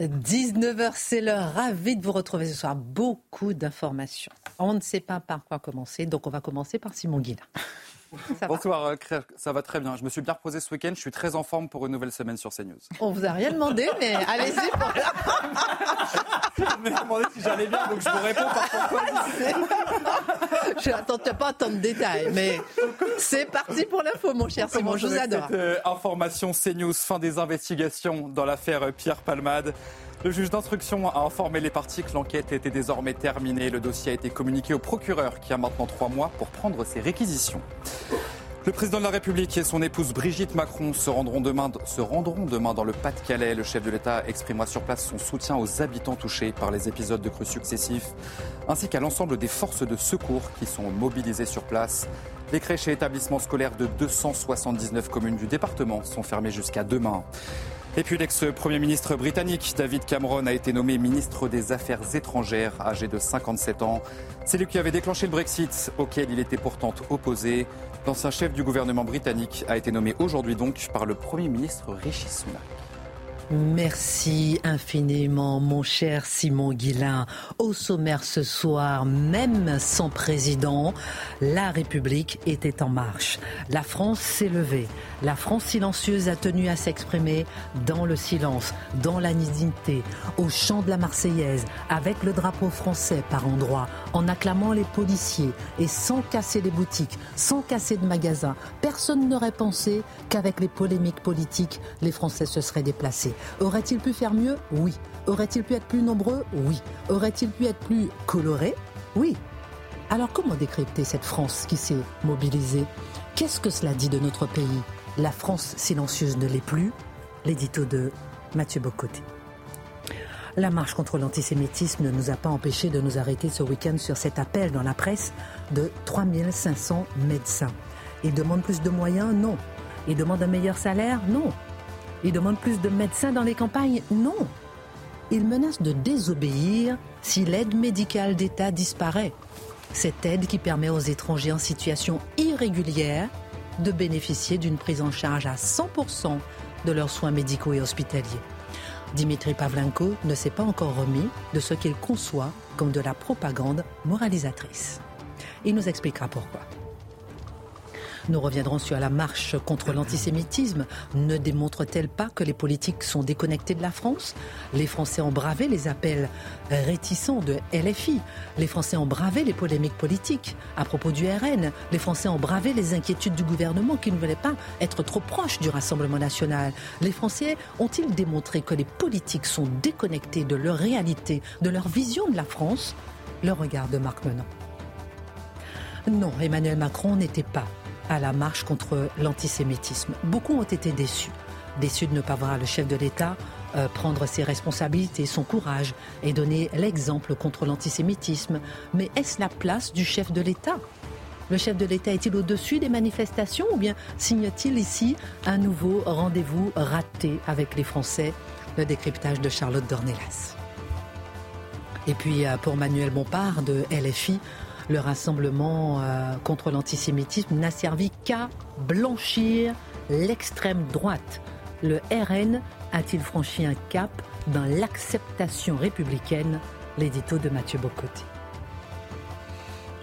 19h, c'est l'heure. Ravi de vous retrouver ce soir. Beaucoup d'informations. On ne sait pas par quoi commencer, donc on va commencer par Simon Guillain. Ça Bonsoir, euh, ça va très bien. Je me suis bien reposé ce week-end, je suis très en forme pour une nouvelle semaine sur CNews. On vous a rien demandé, mais allez-y. Pour... Je me demandé si j'allais bien, donc je vous réponds par. Je n'attends pas tant de détails, mais c'est parti pour l'info, mon cher Simon. Je vous adore. Cette euh, information CNews, fin des investigations dans l'affaire euh, Pierre Palmade? Le juge d'instruction a informé les parties que l'enquête était désormais terminée. Le dossier a été communiqué au procureur qui a maintenant trois mois pour prendre ses réquisitions. Le président de la République et son épouse Brigitte Macron se rendront demain, se rendront demain dans le Pas-de-Calais. Le chef de l'État exprimera sur place son soutien aux habitants touchés par les épisodes de crues successifs, ainsi qu'à l'ensemble des forces de secours qui sont mobilisées sur place. Les crèches et établissements scolaires de 279 communes du département sont fermés jusqu'à demain. Et puis l'ex-premier ministre britannique David Cameron a été nommé ministre des Affaires étrangères, âgé de 57 ans. C'est lui qui avait déclenché le Brexit, auquel il était pourtant opposé. L'ancien chef du gouvernement britannique a été nommé aujourd'hui donc par le Premier ministre Rishi Sunak. Merci infiniment, mon cher Simon Guillain. Au sommaire ce soir, même sans président, la République était en marche. La France s'est levée. La France silencieuse a tenu à s'exprimer dans le silence, dans la dignité, au chant de la Marseillaise, avec le drapeau français par endroits, en acclamant les policiers et sans casser les boutiques, sans casser de magasins. Personne n'aurait pensé qu'avec les polémiques politiques, les Français se seraient déplacés. Aurait-il pu faire mieux? Oui. Aurait-il pu être plus nombreux? Oui. Aurait-il pu être plus coloré? Oui. Alors comment décrypter cette France qui s'est mobilisée? Qu'est-ce que cela dit de notre pays? La France silencieuse ne l'est plus? L'édito de Mathieu Bocoté. La marche contre l'antisémitisme ne nous a pas empêché de nous arrêter ce week-end sur cet appel dans la presse de 3500 médecins. Ils demandent plus de moyens? Non. Ils demandent un meilleur salaire? Non. Ils demandent plus de médecins dans les campagnes Non. Ils menacent de désobéir si l'aide médicale d'État disparaît. Cette aide qui permet aux étrangers en situation irrégulière de bénéficier d'une prise en charge à 100% de leurs soins médicaux et hospitaliers. Dimitri Pavlenko ne s'est pas encore remis de ce qu'il conçoit comme de la propagande moralisatrice. Il nous expliquera pourquoi. Nous reviendrons sur la marche contre l'antisémitisme. Ne démontre-t-elle pas que les politiques sont déconnectés de la France? Les Français ont bravé les appels réticents de LFI. Les Français ont bravé les polémiques politiques à propos du RN. Les Français ont bravé les inquiétudes du gouvernement qui ne voulait pas être trop proche du Rassemblement national. Les Français ont-ils démontré que les politiques sont déconnectés de leur réalité, de leur vision de la France? Le regard de Marc Menon. Non, Emmanuel Macron n'était pas à la marche contre l'antisémitisme. Beaucoup ont été déçus. Déçus de ne pas voir le chef de l'État euh, prendre ses responsabilités, son courage et donner l'exemple contre l'antisémitisme. Mais est-ce la place du chef de l'État? Le chef de l'État est-il au-dessus des manifestations ou bien signe-t-il ici un nouveau rendez-vous raté avec les Français? Le décryptage de Charlotte Dornelas. Et puis euh, pour Manuel Bompard de LFI, le rassemblement euh, contre l'antisémitisme n'a servi qu'à blanchir l'extrême droite. Le RN a-t-il franchi un cap dans l'acceptation républicaine? L'édito de Mathieu Bocoté.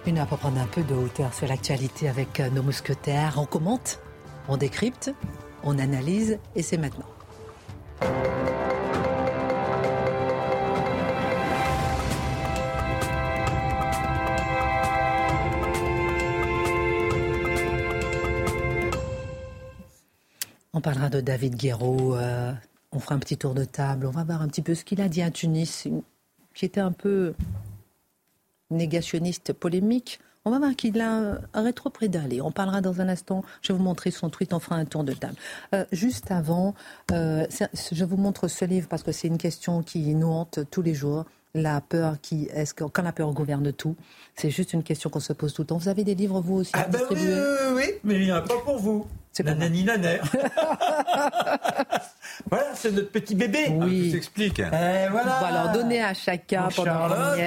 Une heure pour prendre un peu de hauteur sur l'actualité avec euh, nos mousquetaires. On commente, on décrypte, on analyse et c'est maintenant. Parlera de David Guéraud. euh, on fera un petit tour de table. On va voir un petit peu ce qu'il a dit à Tunis, qui était un peu négationniste, polémique. on va voir qu'il a rétro-prédalé. On parlera dans un instant. Je vais vous montrer son tweet. On fera un tour de table. Euh, juste avant, euh, je vous montre ce livre parce que c'est une question qui nous hante tous les jours. La peur qui est-ce que quand la peur gouverne tout, c'est juste une question qu'on se pose tout le temps. Vous avez des livres vous aussi ah ben oui, oui, oui, mais il n'y en a pas pour vous. C'est Nanani naner. voilà, c'est notre petit bébé. Oui. Ah, s'explique. Eh, voilà. On va leur donner à chacun pendant Charlotte,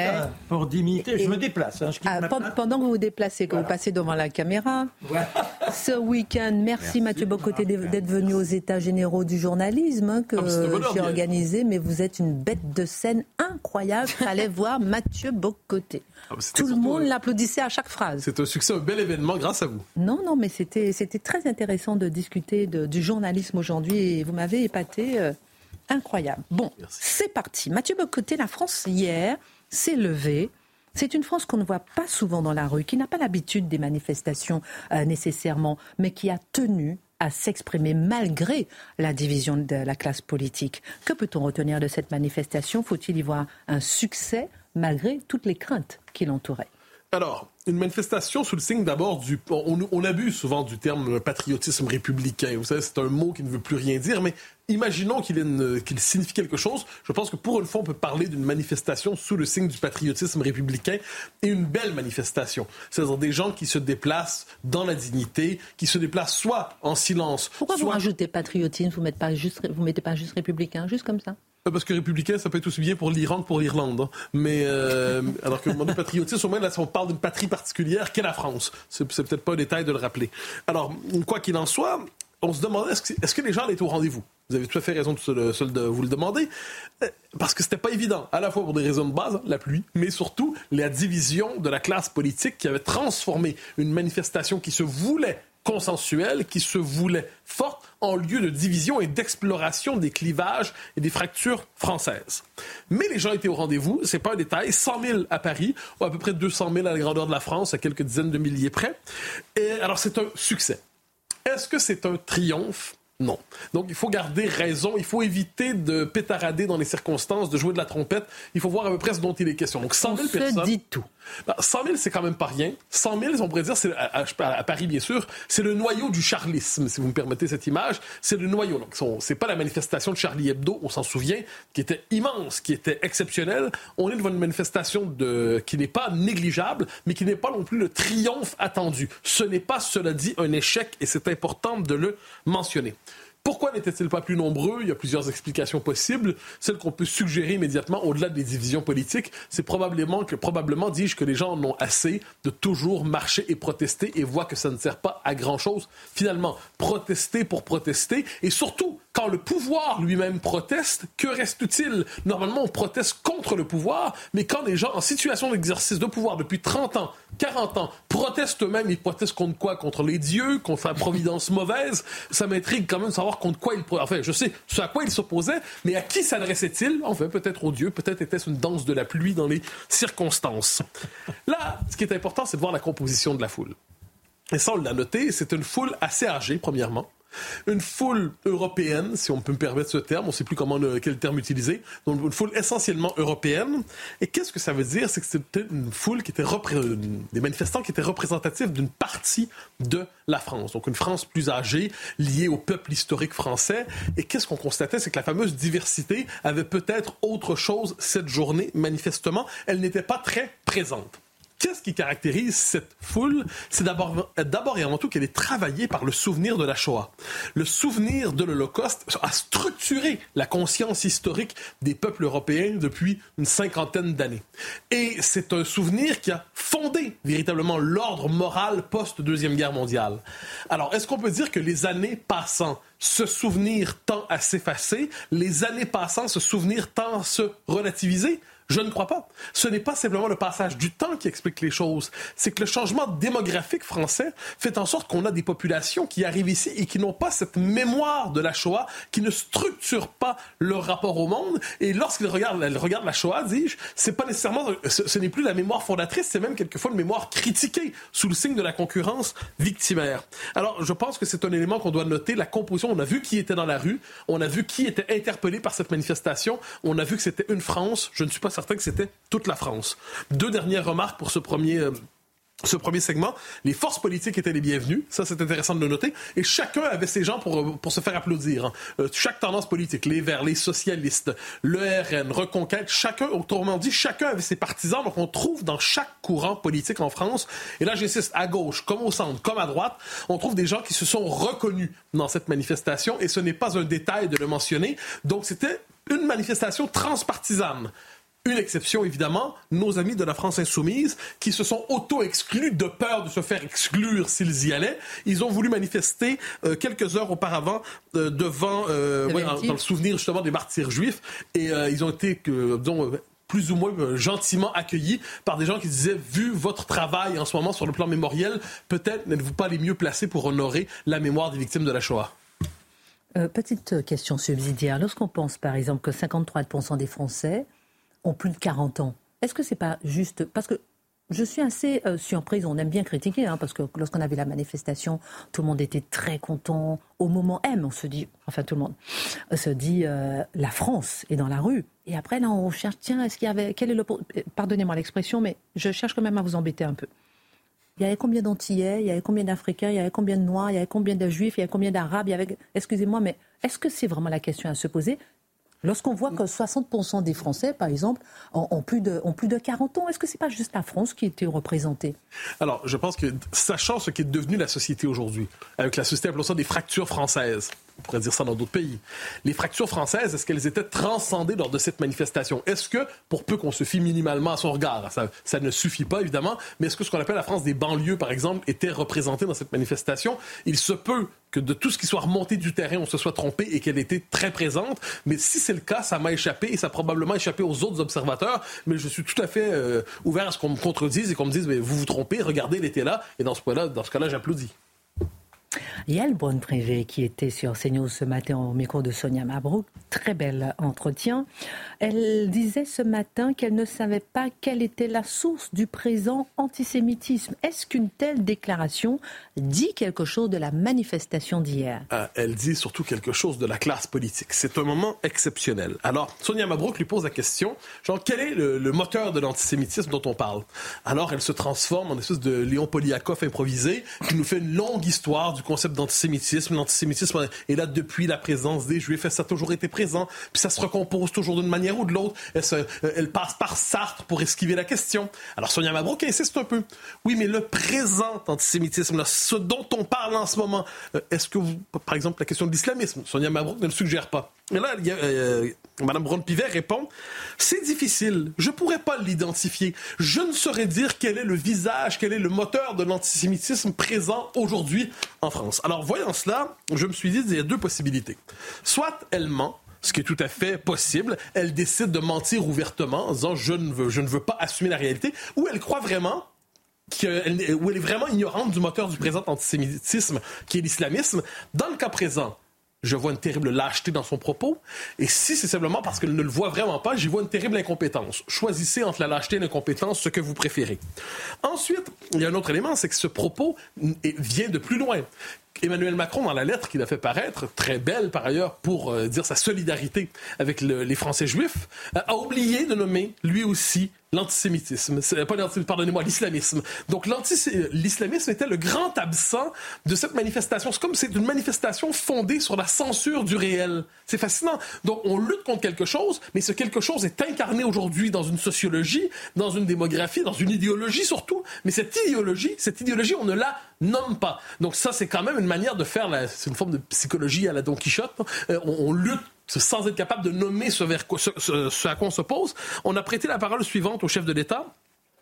Pour d'imiter, je me déplace. Hein, ah, pendant que vous vous déplacez, que vous passez devant la caméra. Ce week-end, merci, Mathieu Bocoté d'être venu aux États généraux du journalisme hein, que ah, j'ai organisé. Mais vous êtes une bête de scène incroyable. Allez voir Mathieu Bocoté. Ah, Tout le monde l'applaudissait à chaque phrase. C'est un succès, un bel événement grâce à vous. Non, non, mais c'était très intéressant de discuter du journalisme aujourd'hui et vous m'avez épaté. Euh, incroyable. Bon, c'est parti. Mathieu Bocoté, la France hier s'est levée. C'est une France qu'on ne voit pas souvent dans la rue, qui n'a pas l'habitude des manifestations euh, nécessairement, mais qui a tenu à s'exprimer malgré la division de la classe politique. Que peut-on retenir de cette manifestation? Faut-il y voir un succès malgré toutes les craintes qui l'entouraient alors, une manifestation sous le signe d'abord du... On, abuse souvent du terme patriotisme républicain. Vous savez, c'est un mot qui ne veut plus rien dire, mais imaginons qu'il signifie quelque chose. Je pense que pour une fois, on peut parler d'une manifestation sous le signe du patriotisme républicain et une belle manifestation. C'est-à-dire des gens qui se déplacent dans la dignité, qui se déplacent soit en silence... Pourquoi vous rajoutez patriotisme? Vous ne mettez, pas juste, vous mettez pas juste républicain, juste comme ça? Parce que républicain, ça peut être aussi bien pour l'Iran que pour l'Irlande. Hein. Mais euh, alors que le patriotisme, au moins là, si on parle d'une patrie particulière, qu'est la France. C'est, peut-être pas un détail de le rappeler. Alors, quoi qu'il en soit, on se demandait est-ce que, les gens étaient au rendez-vous? Vous avez tout à fait raison de, de vous le demander, euh, parce que c'était pas évident, à la fois pour des raisons de base, la pluie, mais surtout la division de la classe politique qui avait transformé une manifestation qui se voulait consensuelle, qui se voulait forte, en lieu de division et d'exploration des clivages et des fractures françaises. Mais les gens étaient au rendez-vous, c'est pas un détail, 100 000 à Paris, ou à peu près 200 000 à la grandeur de la France, à quelques dizaines de milliers près. Et alors c'est un succès. Est-ce que c'est un triomphe? Non. Donc, il faut garder raison. Il faut éviter de pétarader dans les circonstances, de jouer de la trompette. Il faut voir à peu près ce dont il est question. Donc, 100 000 personnes. dit tout. 100 ben, 000, c'est quand même pas rien. 100 000, on pourrait dire, à, Paris, bien sûr, c'est le noyau du charlisme, si vous me permettez cette image. C'est le noyau. Donc, c'est pas la manifestation de Charlie Hebdo, on s'en souvient, qui était immense, qui était exceptionnelle. On est devant une manifestation qui n'est pas négligeable, mais qui n'est pas non plus le triomphe attendu. Ce n'est pas, cela dit, un échec, et c'est important de le mentionner. Pourquoi n'étaient-ils pas plus nombreux? Il y a plusieurs explications possibles. Celle qu'on peut suggérer immédiatement, au-delà des divisions politiques, c'est probablement que, probablement, dis-je, que les gens en ont assez de toujours marcher et protester et voient que ça ne sert pas à grand-chose. Finalement, protester pour protester et surtout, quand le pouvoir lui-même proteste, que reste-t-il? Normalement, on proteste contre le pouvoir, mais quand les gens en situation d'exercice de pouvoir depuis 30 ans 40 ans, protestent eux-mêmes, ils protestent contre quoi? Contre les dieux, contre la providence mauvaise. Ça m'intrigue quand même de savoir contre quoi ils... Enfin, je sais ce à quoi ils s'opposaient, mais à qui s'adressait-il Enfin, peut-être aux dieux, peut-être était-ce une danse de la pluie dans les circonstances. Là, ce qui est important, c'est de voir la composition de la foule. Et ça, on l'a noté, c'est une foule assez âgée, premièrement. Une foule européenne, si on peut me permettre ce terme, on ne sait plus comment quel terme utiliser, donc une foule essentiellement européenne. Et qu'est-ce que ça veut dire? C'est que c'était une foule qui était des manifestants qui étaient représentatifs d'une partie de la France, donc une France plus âgée, liée au peuple historique français. Et qu'est-ce qu'on constatait? C'est que la fameuse diversité avait peut-être autre chose cette journée, manifestement, elle n'était pas très présente. Qu'est-ce qui caractérise cette foule? C'est d'abord, et avant tout qu'elle est travaillée par le souvenir de la Shoah. Le souvenir de l'Holocauste a structuré la conscience historique des peuples européens depuis une cinquantaine d'années. Et c'est un souvenir qui a fondé véritablement l'ordre moral post-Deuxième Guerre mondiale. Alors, est-ce qu'on peut dire que les années passant, ce souvenir tend à s'effacer, les années passant, ce souvenir tend à se relativiser? Je ne crois pas. Ce n'est pas simplement le passage du temps qui explique les choses. C'est que le changement démographique français fait en sorte qu'on a des populations qui arrivent ici et qui n'ont pas cette mémoire de la Shoah, qui ne structurent pas leur rapport au monde. Et lorsqu'ils regardent, regardent la Shoah, dis-je, c'est pas nécessairement, ce, n'est plus la mémoire fondatrice, c'est même quelquefois une mémoire critiquée sous le signe de la concurrence victimaire. Alors, je pense que c'est un élément qu'on doit noter. La composition, on a vu qui était dans la rue, on a vu qui était interpellé par cette manifestation, on a vu que c'était une France. Je ne suis pas certain que c'était toute la France. Deux dernières remarques pour ce premier, euh, ce premier segment, les forces politiques étaient les bienvenues. Ça, c'est intéressant de le noter. Et chacun avait ses gens pour, pour se faire applaudir. Hein. Euh, chaque tendance politique, les Verts, les socialistes, le RN, Reconquête, chacun, autrement dit, chacun avait ses partisans. Donc, on trouve dans chaque courant politique en France, et là, j'insiste, à gauche, comme au centre, comme à droite, on trouve des gens qui se sont reconnus dans cette manifestation. Et ce n'est pas un détail de le mentionner. Donc, c'était une manifestation transpartisane. Une exception, évidemment, nos amis de la France insoumise, qui se sont auto-exclus de peur de se faire exclure s'ils y allaient. Ils ont voulu manifester euh, quelques heures auparavant euh, devant, euh, dans le souvenir justement des martyrs juifs, et ils ont été, disons, plus ou moins gentiment accueillis par des gens qui disaient, vu votre travail en ce moment sur le plan mémoriel, peut-être n'êtes-vous pas les mieux placés pour honorer la mémoire des victimes de la Shoah. petite question subsidiaire. Lorsqu'on pense par exemple que 53% des Français ont plus de 40 ans. Est-ce que c'est pas juste? Parce que je suis assez euh, surprise, on aime bien critiquer, hein, parce que lorsqu'on avait la manifestation, tout le monde était très content. Au moment M, on se dit, enfin tout le monde euh, se dit, euh, la France est dans la rue. Et après, là, on cherche, tiens, est-ce qu'il y avait, quel est le, pardonnez-moi l'expression, mais je cherche quand même à vous embêter un peu. Il y avait combien d'Antillais, il y avait combien d'Africains, il y avait combien de Noirs, il y avait combien de Juifs, il y avait combien d'Arabes, avait, excusez-moi, mais est-ce que c'est vraiment la question à se poser? Lorsqu'on voit que 60% des Français, par exemple, ont, plus, de, ont plus de 40 ans, est-ce que ce n'est pas juste la France qui était représentée? Alors, je pense que, sachant ce qui est devenu la société aujourd'hui, avec la société, appelons ça des fractures françaises, on pourrait dire ça dans d'autres pays. Les fractures françaises, est-ce qu'elles étaient transcendées lors de cette manifestation? Est-ce que, pour peu qu'on se fie minimalement à son regard, ça, ça ne suffit pas évidemment, mais est-ce que ce qu'on appelle la France des banlieues, par exemple, était représentée dans cette manifestation? Il se peut que de tout ce qui soit remonté du terrain, on se soit trompé et qu'elle était très présente. Mais si c'est le cas, ça m'a échappé et ça a probablement échappé aux autres observateurs. Mais je suis tout à fait euh, ouvert à ce qu'on me contredise et qu'on me dise, mais vous vous trompez, regardez, elle était là. Et dans ce dans ce cas-là, j'applaudis. Yael Bonne-Privé, qui était sur CNews ce matin au micro de Sonia Mabrouk, très bel entretien. Elle disait ce matin qu'elle ne savait pas quelle était la source du présent antisémitisme. Est-ce qu'une telle déclaration dit quelque chose de la manifestation d'hier? Ah, Elle dit surtout quelque chose de la classe politique. C'est un moment exceptionnel. Alors, Sonia Mabrouk lui pose la question, genre, quel est le, moteur de l'antisémitisme dont on parle? Alors, elle se transforme en espèce de Léon Poliakov improvisé qui nous fait une longue histoire du concept d'antisémitisme. L'antisémitisme est là depuis la présence des Juifs. Ça a toujours été présent? Puis ça se recompose toujours d'une manière ou de l'autre. Elle, euh, elle, passe par Sartre pour esquiver la question? Alors Sonia Mabrouk insiste un peu. Oui, mais le présent antisémitisme, ce dont on parle en ce moment, euh, est-ce que vous, par exemple, la question de l'islamisme, Sonia Mabrouk ne le suggère pas. Et là, il y a, euh, Madame Brown-Pivet répond C'est difficile. Je ne pourrais pas l'identifier. Je ne saurais dire quel est le visage, quel est le moteur de l'antisémitisme présent aujourd'hui en Alors, voyant cela, je me suis dit il y a deux possibilités. Soit elle ment, ce qui est tout à fait possible. Elle décide de mentir ouvertement en disant je ne veux, pas assumer la réalité, ou elle croit vraiment qu'elle, elle est vraiment ignorante du moteur du présent antisémitisme qui est l'islamisme. Dans le cas présent, je vois une terrible lâcheté dans son propos. Et si c'est simplement parce qu'elle ne le voit vraiment pas, j'y vois une terrible incompétence. Choisissez entre la lâcheté et l'incompétence ce que vous préférez. Ensuite, il y a un autre élément, c'est que ce propos vient de plus loin. Emmanuel Macron, dans la lettre qu'il a fait paraître, très belle par ailleurs pour euh, dire sa solidarité avec les Français juifs, a oublié de nommer lui aussi l'antisémitisme, pas pardonnez-moi, l'islamisme. Donc l'islamisme était le grand absent de cette manifestation. C'est comme c'est une manifestation fondée sur la censure du réel. C'est fascinant. Donc on lutte contre quelque chose, mais ce quelque chose est incarné aujourd'hui dans une sociologie, dans une démographie, dans une idéologie surtout. Mais cette idéologie, cette idéologie, on ne la nomme pas. Donc ça, c'est quand même une manière de faire, c'est une forme de psychologie à la Don Quichotte. Euh, on, lutte sans être capable de nommer ce, ce, à quoi on s'oppose, on a prêté la parole suivante au chef de l'État.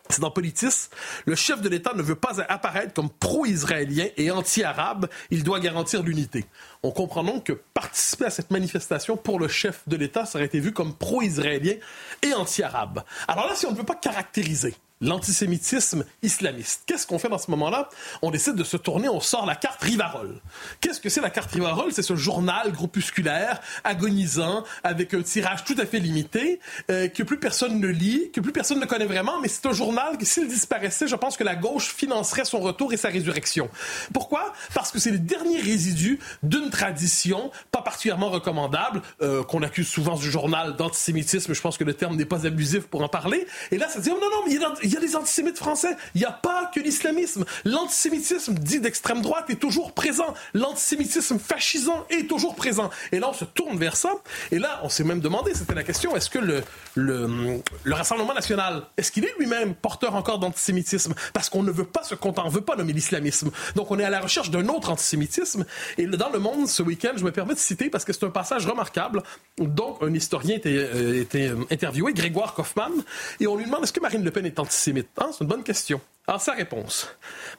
C'est dans Politis. Le chef de l'État ne veut pas apparaître comme pro-israélien et anti-arabe. Il doit garantir l'unité. On comprend donc que participer à cette manifestation pour le chef de l'État, ça aurait été vu comme pro-israélien et anti-arabe. Alors là, si on ne veut pas caractériser l'antisémitisme islamiste. Qu'est-ce qu'on fait dans ce moment-là? On décide de se tourner, on sort la carte Rivarol. Qu'est-ce que c'est la carte Rivarol? C'est ce journal groupusculaire, agonisant, avec un tirage tout à fait limité, euh, que plus personne ne lit, que plus personne ne connaît vraiment, mais c'est un journal que s'il disparaissait, je pense que la gauche financerait son retour et sa résurrection. Pourquoi? Parce que c'est le dernier résidu d'une tradition pas particulièrement recommandable, euh, qu'on accuse souvent du journal d'antisémitisme. Je pense que le terme n'est pas abusif pour en parler. Et là, ça dit, oh non, non, mais il il y a des antisémites français. Il n'y a pas que l'islamisme. L'antisémitisme dit d'extrême droite est toujours présent. L'antisémitisme fascisant est toujours présent. Et là, on se tourne vers ça. Et là, on s'est même demandé, c'était la question, est-ce que le, le, le Rassemblement national, est-ce qu'il est, lui-même porteur encore d'antisémitisme? Parce qu'on ne veut pas se contenter, on ne veut pas nommer l'islamisme. Donc, on est à la recherche d'un autre antisémitisme. Et dans Le Monde, ce week-end, je me permets de citer, parce que c'est un passage remarquable, donc un historien était, euh, était interviewé, Grégoire Kaufmann, et on lui demande est-ce que Marine Le Pen est antisémite? Hein? C'est une bonne question. Alors, sa réponse.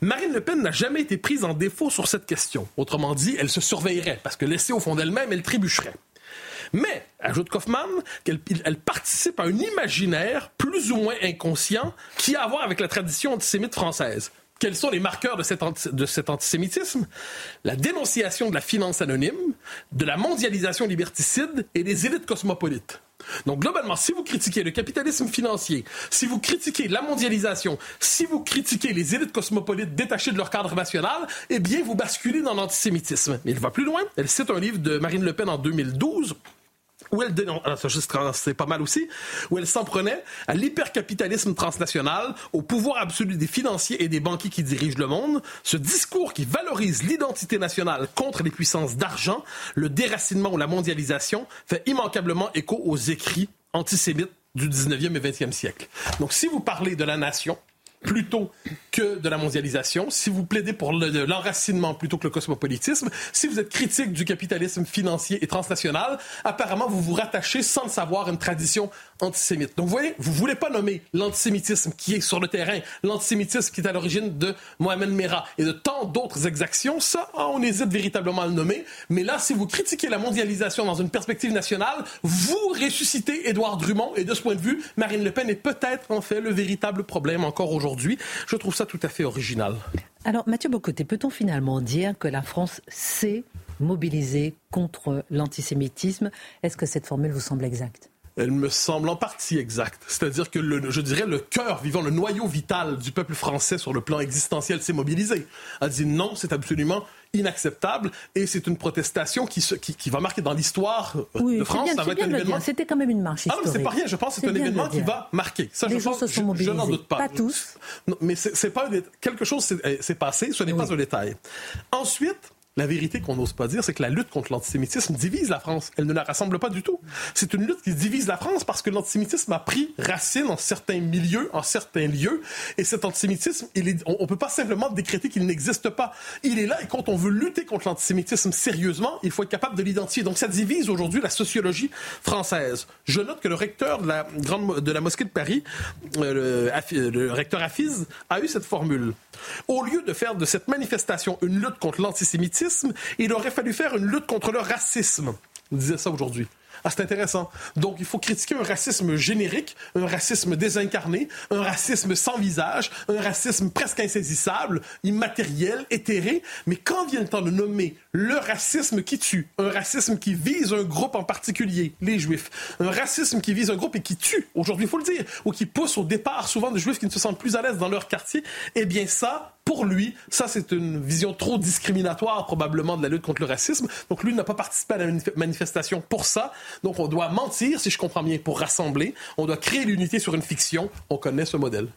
Marine Le Pen n'a jamais été prise en défaut sur cette question. Autrement dit, elle se surveillerait, parce que laissée au fond d'elle-même, elle trébucherait. Mais, ajoute Kaufmann, qu'elle elle participe à un imaginaire plus ou moins inconscient qui a à voir avec la tradition antisémite française. Quels sont les marqueurs de cet antisémitisme? La dénonciation de la finance anonyme, de la mondialisation liberticide et des élites cosmopolites. Donc globalement, si vous critiquez le capitalisme financier, si vous critiquez la mondialisation, si vous critiquez les élites cosmopolites détachées de leur cadre national, eh bien vous basculez dans l'antisémitisme. Mais il va plus loin. Elle cite un livre de Marine Le Pen en 2012 où elle dénonce, c'est pas mal aussi, où elle s'en prenait à l'hypercapitalisme transnational, au pouvoir absolu des financiers et des banquiers qui dirigent le monde, ce discours qui valorise l'identité nationale contre les puissances d'argent, le déracinement ou la mondialisation, fait immanquablement écho aux écrits antisémites du 19e et 20e siècle. Donc si vous parlez de la nation, plutôt que de la mondialisation, si vous plaidez pour l'enracinement plutôt que le cosmopolitisme, si vous êtes critique du capitalisme financier et transnational, apparemment vous vous rattachez sans le savoir à une tradition antisémite. Donc vous voyez, vous voulez pas nommer l'antisémitisme qui est sur le terrain, l'antisémitisme qui est à l'origine de Mohamed Merah et de tant d'autres exactions, ça on hésite véritablement à le nommer, mais là si vous critiquez la mondialisation dans une perspective nationale, vous ressuscitez Édouard Drummond. Et de ce point de vue, Marine Le Pen est peut-être en fait le véritable problème encore aujourd'hui je trouve ça tout à fait original. Alors, Mathieu Bocoté, peut-on finalement dire que la France s'est mobilisée contre l'antisémitisme? Est-ce que cette formule vous semble exacte? Elle me semble en partie exacte. C'est-à-dire que, le, je dirais, le cœur vivant, le noyau vital du peuple français sur le plan existentiel s'est mobilisé. A dit non, c'est absolument inacceptable et c'est une protestation qui, qui, qui va marquer dans l'histoire de France. événement. C'était quand même une marche historique. Ah c'est pas rien. Je pense que c'est un événement qui va marquer. Ça, Les je, gens se sont mobilisés. Je, n'en doute pas. Pas tous. Non, mais c'est pas quelque chose s'est passé. Ce n'est pas un détail. Ensuite, la vérité qu'on n'ose pas dire, c'est que la lutte contre l'antisémitisme divise la France. Elle ne la rassemble pas du tout. C'est une lutte qui divise la France parce que l'antisémitisme a pris racine en certains milieux, en certains lieux. Et cet antisémitisme, on ne peut pas simplement décréter qu'il n'existe pas. Il est là et quand on veut lutter contre l'antisémitisme sérieusement, il faut être capable de l'identifier. Donc ça divise aujourd'hui la sociologie française. Je note que le recteur de la, grande, de la mosquée de Paris, euh, le, le recteur Hafiz, a eu cette formule. Au lieu de faire de cette manifestation une lutte contre l'antisémitisme, il aurait fallu faire une lutte contre le racisme. On disait ça aujourd'hui. Ah, c'est intéressant. Donc, il faut critiquer un racisme générique, un racisme désincarné, un racisme sans visage, un racisme presque insaisissable, immatériel, éthéré. Mais quand vient le temps de nommer le racisme qui tue, un racisme qui vise un groupe en particulier, les Juifs, un racisme qui vise un groupe et qui tue, aujourd'hui, il faut le dire, ou qui pousse au départ souvent des Juifs qui ne se sentent plus à l'aise dans leur quartier, eh bien ça, pour lui, ça c'est une vision trop discriminatoire probablement de la lutte contre le racisme. Donc lui n'a pas participé à la manifestation pour ça. Donc on doit mentir, si je comprends bien, pour rassembler. On doit créer l'unité sur une fiction. On connaît ce modèle.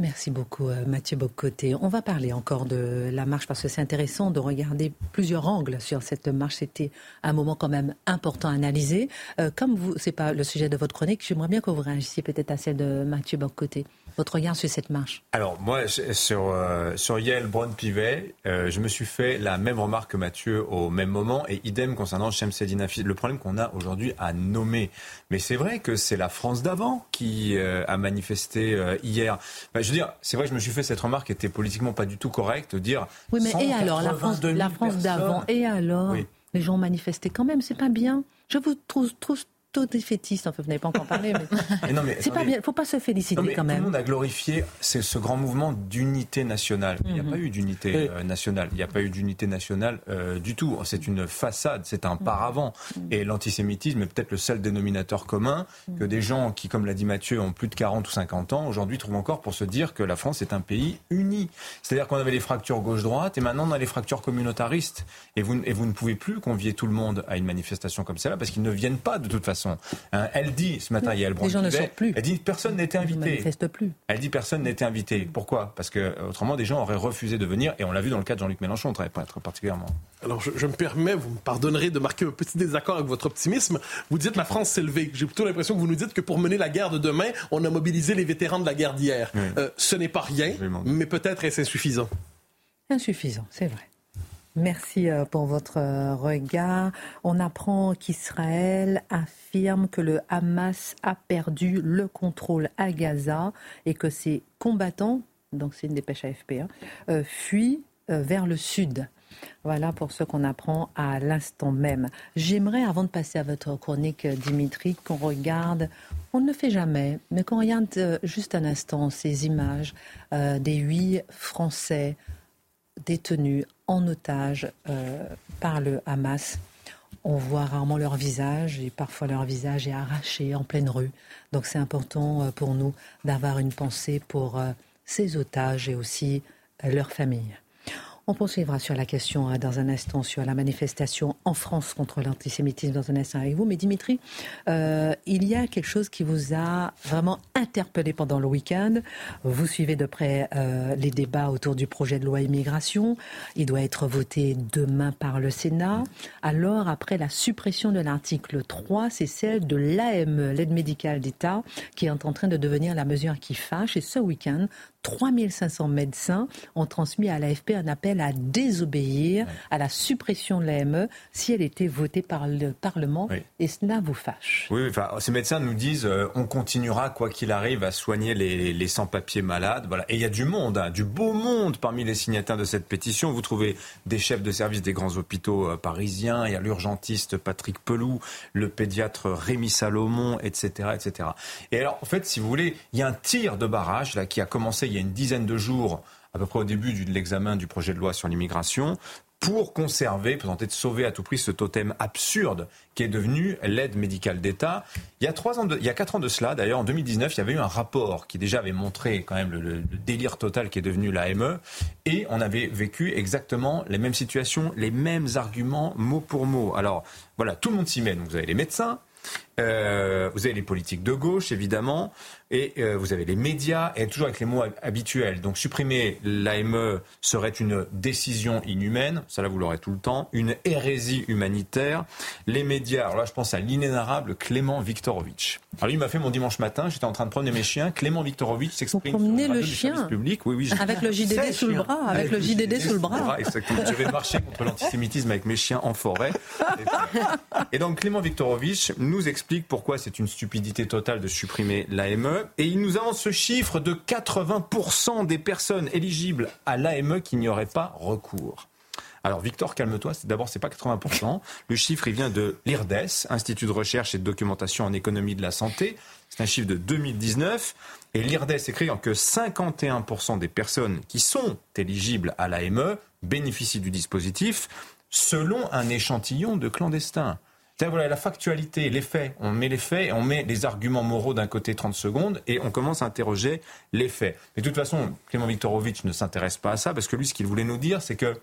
Merci beaucoup euh, Mathieu Bocoté. On va parler encore de la marche parce que c'est intéressant de regarder plusieurs angles sur cette marche. C'était un moment quand même important à analyser. Euh, comme vous, c'est pas le sujet de votre chronique, j'aimerais bien que vous réagissiez peut-être à celle de Mathieu Bocoté votre regard sur cette marche Alors, moi, sur, euh, sur Yael Braun-Pivet, euh, je me suis fait la même remarque que Mathieu au même moment, et idem concernant Shemseddin Hafiz. Le problème qu'on a aujourd'hui à nommer. Mais c'est vrai que c'est la France d'avant qui euh, a manifesté hier. Je veux dire, c'est vrai que je me suis fait cette remarque qui était politiquement pas du tout correcte, de dire. Oui, mais et alors, la France, la France d'avant, et alors Les gens manifestaient quand même, c'est pas bien. Je vous trouve, trouve tout défaitiste. Enfin, vous n'avez pas encore parlé, mais, mais c'est pas bien. Il faut pas se féliciter quand même. Tout le monde a glorifié ce grand mouvement d'unité nationale. Il n'y a mhm. pas eu d'unité euh, nationale. Il n'y a pas eu d'unité nationale euh, du tout. C'est une façade, c'est un paravent. Mhm. Et l'antisémitisme est peut-être le seul dénominateur commun que des gens qui, comme l'a dit Mathieu, ont plus de 40 ou 50 ans, aujourd'hui trouvent encore pour se dire que la France est un pays uni. C'est-à-dire qu'on avait les fractures gauche-droite et maintenant on a les fractures communautaristes. Et vous, et vous ne pouvez plus convier tout le monde à une manifestation comme celle-là parce qu'ils ne viennent pas de toute façon façon. Hein, elle dit ce matin, il y a le Les gens ne sortent plus. Elle dit personne n'était invité. Ne plus. Elle dit personne n'était invité. Pourquoi? Parce que autrement des gens auraient refusé de venir et on l'a vu dans le cas de Jean-Luc Mélenchon très, très particulièrement. Alors je, me permets, vous me pardonnerez de marquer un petit désaccord avec votre optimisme. Vous dites la France s'est levée. J'ai plutôt l'impression que vous nous dites que pour mener la guerre de demain, on a mobilisé les vétérans de la guerre d'hier. Euh, ce n'est pas rien, mais peut-être est-ce insuffisant? Insuffisant, c'est vrai. Merci euh, pour votre euh, regard. On apprend qu'Israël affirme que le Hamas a perdu le contrôle à Gaza et que ses combattants, donc c'est une dépêche AFP, hein, euh, fuient vers le sud. Voilà pour ce qu'on apprend à l'instant même. J'aimerais, avant de passer à votre chronique, Dimitri, qu'on regarde, on ne le fait jamais, mais qu'on regarde juste un instant ces images des huit Français détenus en otage euh, par le Hamas. On voit rarement leur visage et parfois leur visage est arraché en pleine rue. Donc c'est important euh, pour nous d'avoir une pensée pour euh, ces otages et aussi leurs familles. On poursuivra sur la question hein, dans un instant sur la manifestation en France contre l'antisémitisme dans un instant avec vous. Mais Dimitri, euh, il y a quelque chose qui vous a vraiment interpellé pendant le week-end. Vous suivez de près euh, les débats autour du projet de loi immigration. Il doit être voté demain par le Sénat. Alors, après la suppression de l'article 3, c'est celle de l'AME, l'aide médicale d'État, qui est en train de devenir la mesure qui fâche. Et ce week-end, 3500 médecins ont transmis à l'AFP un appel à désobéir à la suppression de l'AME si elle était votée par le Parlement. Et cela vous fâche. Oui, enfin, ces médecins nous disent euh, on continuera, quoi qu'il arrive, à soigner les, sans-papiers malades. Voilà. Et il y a du monde, hein, du beau monde parmi les signataires de cette pétition. Vous trouvez des chefs de service des grands hôpitaux euh, parisiens, il y a l'urgentiste Patrick Peloux, le pédiatre Rémi Salomon, etc., etc. Et alors, en fait, si vous voulez, il y a un tir de barrage là, qui a commencé il y a une dizaine de jours, à peu près au début de l'examen du projet de loi sur l'immigration, pour conserver, pour tenter de sauver à tout prix ce totem absurde qui est devenu l'aide médicale d'État. Il y a trois ans, il y a quatre ans de cela, d'ailleurs, en 2019, il y avait eu un rapport qui déjà avait montré quand même le, délire total qui est devenu l'AME, et on avait vécu exactement les mêmes situations, les mêmes arguments mot pour mot. Alors voilà, tout le monde s'y met. vous avez les médecins, euh, vous avez les politiques de gauche, évidemment, et euh, vous avez les médias, et toujours avec les mots habituels. Donc supprimer l'AME serait une décision inhumaine, ça là vous l'aurez tout le temps, une hérésie humanitaire. Les médias, alors là je pense à l'inénarrable Clément Viktorovitch. Alors lui m'a fait mon dimanche matin, j'étais en train de promener mes chiens, Clément Viktorovitch s'exprime sur le, le chien public. Oui, oui, avec le JDD sous le bras, avec, le JDD, sous le bras. Exactement. Je vais marcher contre l'antisémitisme avec mes chiens en forêt. Et donc Clément Viktorovitch nous explique pourquoi c'est une stupidité totale de supprimer l'AME et il nous avance ce chiffre de 80% des personnes éligibles à l'AME qui n'y auraient pas recours. Alors Victor, calme-toi. D'abord, c'est pas 80%. Le chiffre, il vient de l'IRDES, Institut de recherche et de documentation en économie de la santé. C'est un chiffre de 2019. Et l'IRDES écrit que 51% des personnes qui sont éligibles à l'AME bénéficient du dispositif selon un échantillon de clandestins voilà la factualité, les faits. On met les faits et on met les arguments moraux d'un côté 30 secondes et on commence à interroger les faits. Mais de toute façon, Clément Viktorovitch ne s'intéresse pas à ça parce que lui, ce qu'il voulait nous dire, c'est que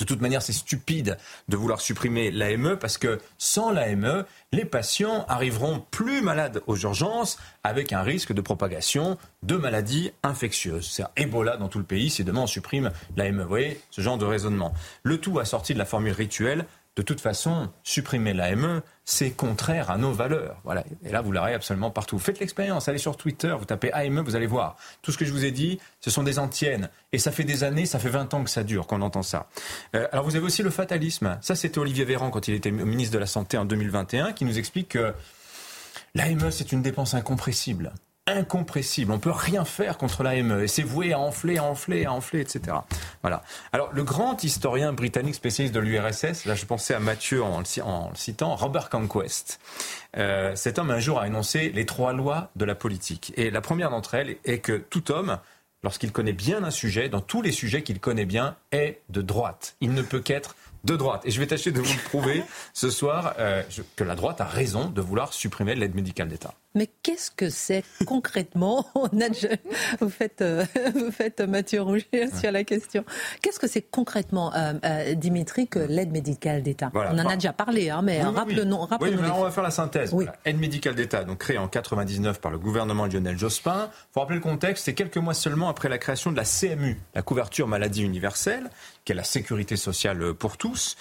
de toute manière, c'est stupide de vouloir supprimer l'AME parce que sans l'AME, les patients arriveront plus malades aux urgences avec un risque de propagation de maladies infectieuses. C'est Ebola dans tout le pays si demain on supprime l'AME. Vous voyez ce genre de raisonnement. Le tout assorti de la formule rituelle de toute façon, supprimer l'AME, c'est contraire à nos valeurs. Voilà. Et là, vous l'aurez absolument partout. Faites l'expérience, allez sur Twitter, vous tapez AME, vous allez voir. Tout ce que je vous ai dit, ce sont des antiennes. Et ça fait des années, ça fait 20 ans que ça dure, qu'on entend ça. Euh, alors, vous avez aussi le fatalisme. Ça, c'était Olivier Véran quand il était ministre de la Santé en 2021, qui nous explique que l'AME, c'est une dépense incompressible incompressible. On peut rien faire contre l'AME et c'est voué à enfler, à enfler, à enfler, etc. Voilà. Alors, le grand historien britannique spécialiste de l'URSS, là je pensais à Mathieu en le, citant, Robert Conquest. Euh, cet homme un jour a énoncé les trois lois de la politique. Et la première d'entre elles est que tout homme, lorsqu'il connaît bien un sujet, dans tous les sujets qu'il connaît bien, est de droite. Il ne peut qu'être de droite. Et je vais tâcher de vous le prouver ce soir euh, que la droite a raison de vouloir supprimer l'aide médicale d'État. Mais qu'est-ce que c'est concrètement vous faites, euh, vous faites Mathieu Rouget sur la question. Qu'est-ce que c'est concrètement, euh, euh, Dimitri, que l'aide médicale d'État On en a déjà parlé, hein, mais rappelons-nous. Oui, on va faire la synthèse. Aide médicale d'État, donc créée en 99 par le gouvernement Lionel Jospin. Pour rappeler le contexte, c'est quelques mois seulement après la création de la CMU, la couverture maladie universelle, qui est la sécurité sociale pour tous.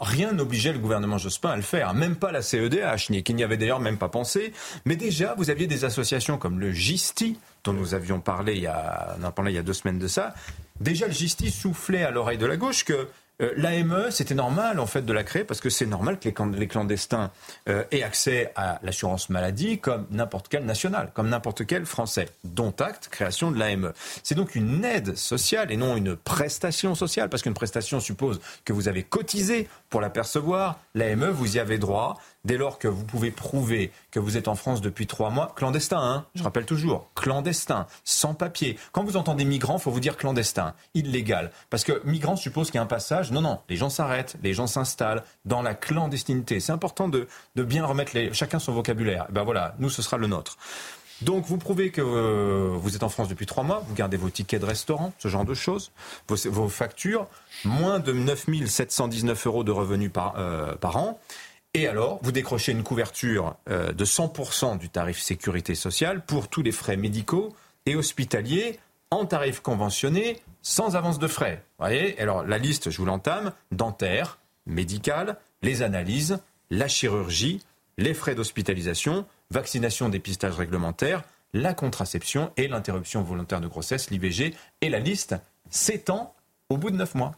Rien n'obligeait le gouvernement Jospin à le faire, même pas la CEDH, qui n'y avait d'ailleurs même pas pensé. Mais déjà, vous aviez des associations comme le GISTI, dont nous avions parlé il y a, a parlé il y a deux semaines de ça. Déjà, le GISTI soufflait à l'oreille de la gauche que euh, L'AME, c'était normal en fait de la créer parce que c'est normal que les, clandestins euh, aient accès à l'assurance maladie comme n'importe quel national, comme n'importe quel français. Dont acte, création de l'AME. C'est donc une aide sociale et non une prestation sociale parce qu'une prestation suppose que vous avez cotisé pour la percevoir. L'AME, vous y avez droit dès lors que vous pouvez prouver que vous êtes en France depuis trois mois, clandestin, hein, je rappelle toujours, clandestin, sans papier. Quand vous entendez migrant, il faut vous dire clandestin, illégal. Parce que migrant suppose qu'il y a un passage. Non, non, les gens s'arrêtent, les gens s'installent dans la clandestinité. C'est important de, bien remettre chacun son vocabulaire. ben voilà, nous, ce sera le nôtre. Donc vous prouvez que euh, vous êtes en France depuis trois mois, vous gardez vos tickets de restaurant, ce genre de choses, vos, factures, moins de 9 719 euros de revenus par, euh, par an. Et alors, vous décrochez une couverture euh, de 100% du tarif sécurité sociale pour tous les frais médicaux et hospitaliers en tarif conventionné sans avance de frais. Vous voyez Alors, la liste, je vous l'entame dentaire, médical, les analyses, la chirurgie, les frais d'hospitalisation, vaccination, dépistage réglementaire, la contraception et l'interruption volontaire de grossesse, l'IVG. Et la liste s'étend au bout de neuf mois.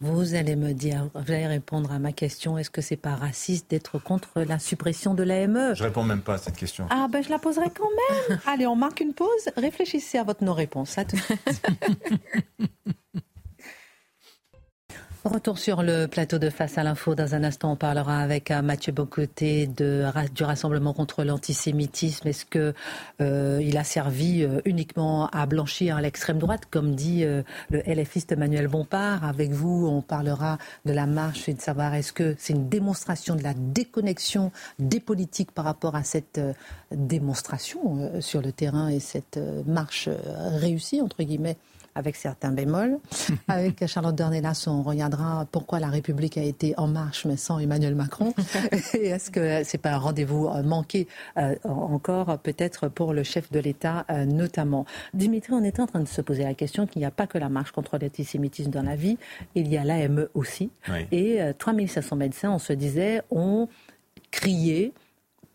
Vous allez me dire, vous allez répondre à ma question, est-ce que c'est pas raciste d'être contre la suppression de l'AME Je réponds même pas à cette question. Ah ben je la poserai quand même. allez, on marque une pause. Réfléchissez à votre non-réponse. À tout Retour sur le plateau de Face à l'info. Dans un instant, on parlera avec euh, Mathieu Bocoté de, du Rassemblement contre l'antisémitisme. Est-ce que euh, il a servi euh, uniquement à blanchir l'extrême droite, comme dit le LFiste Emmanuel Bompard? Avec vous, on parlera de la marche et de savoir est-ce que c'est une démonstration de la déconnexion des politiques par rapport à cette démonstration sur le terrain et cette marche réussie, entre guillemets? Avec certains bémols. avec Charlotte Dornelas, on regardera pourquoi la République a été en marche, mais sans Emmanuel Macron. Et est-ce que c'est pas un rendez-vous euh, manqué euh, encore, peut-être pour le chef de l'État euh, notamment? Dimitri, on était en train de se poser la question qu'il n'y a pas que la marche contre l'antisémitisme dans la vie, il y a l'AME aussi. Et 3500 médecins, on se disait, ont crié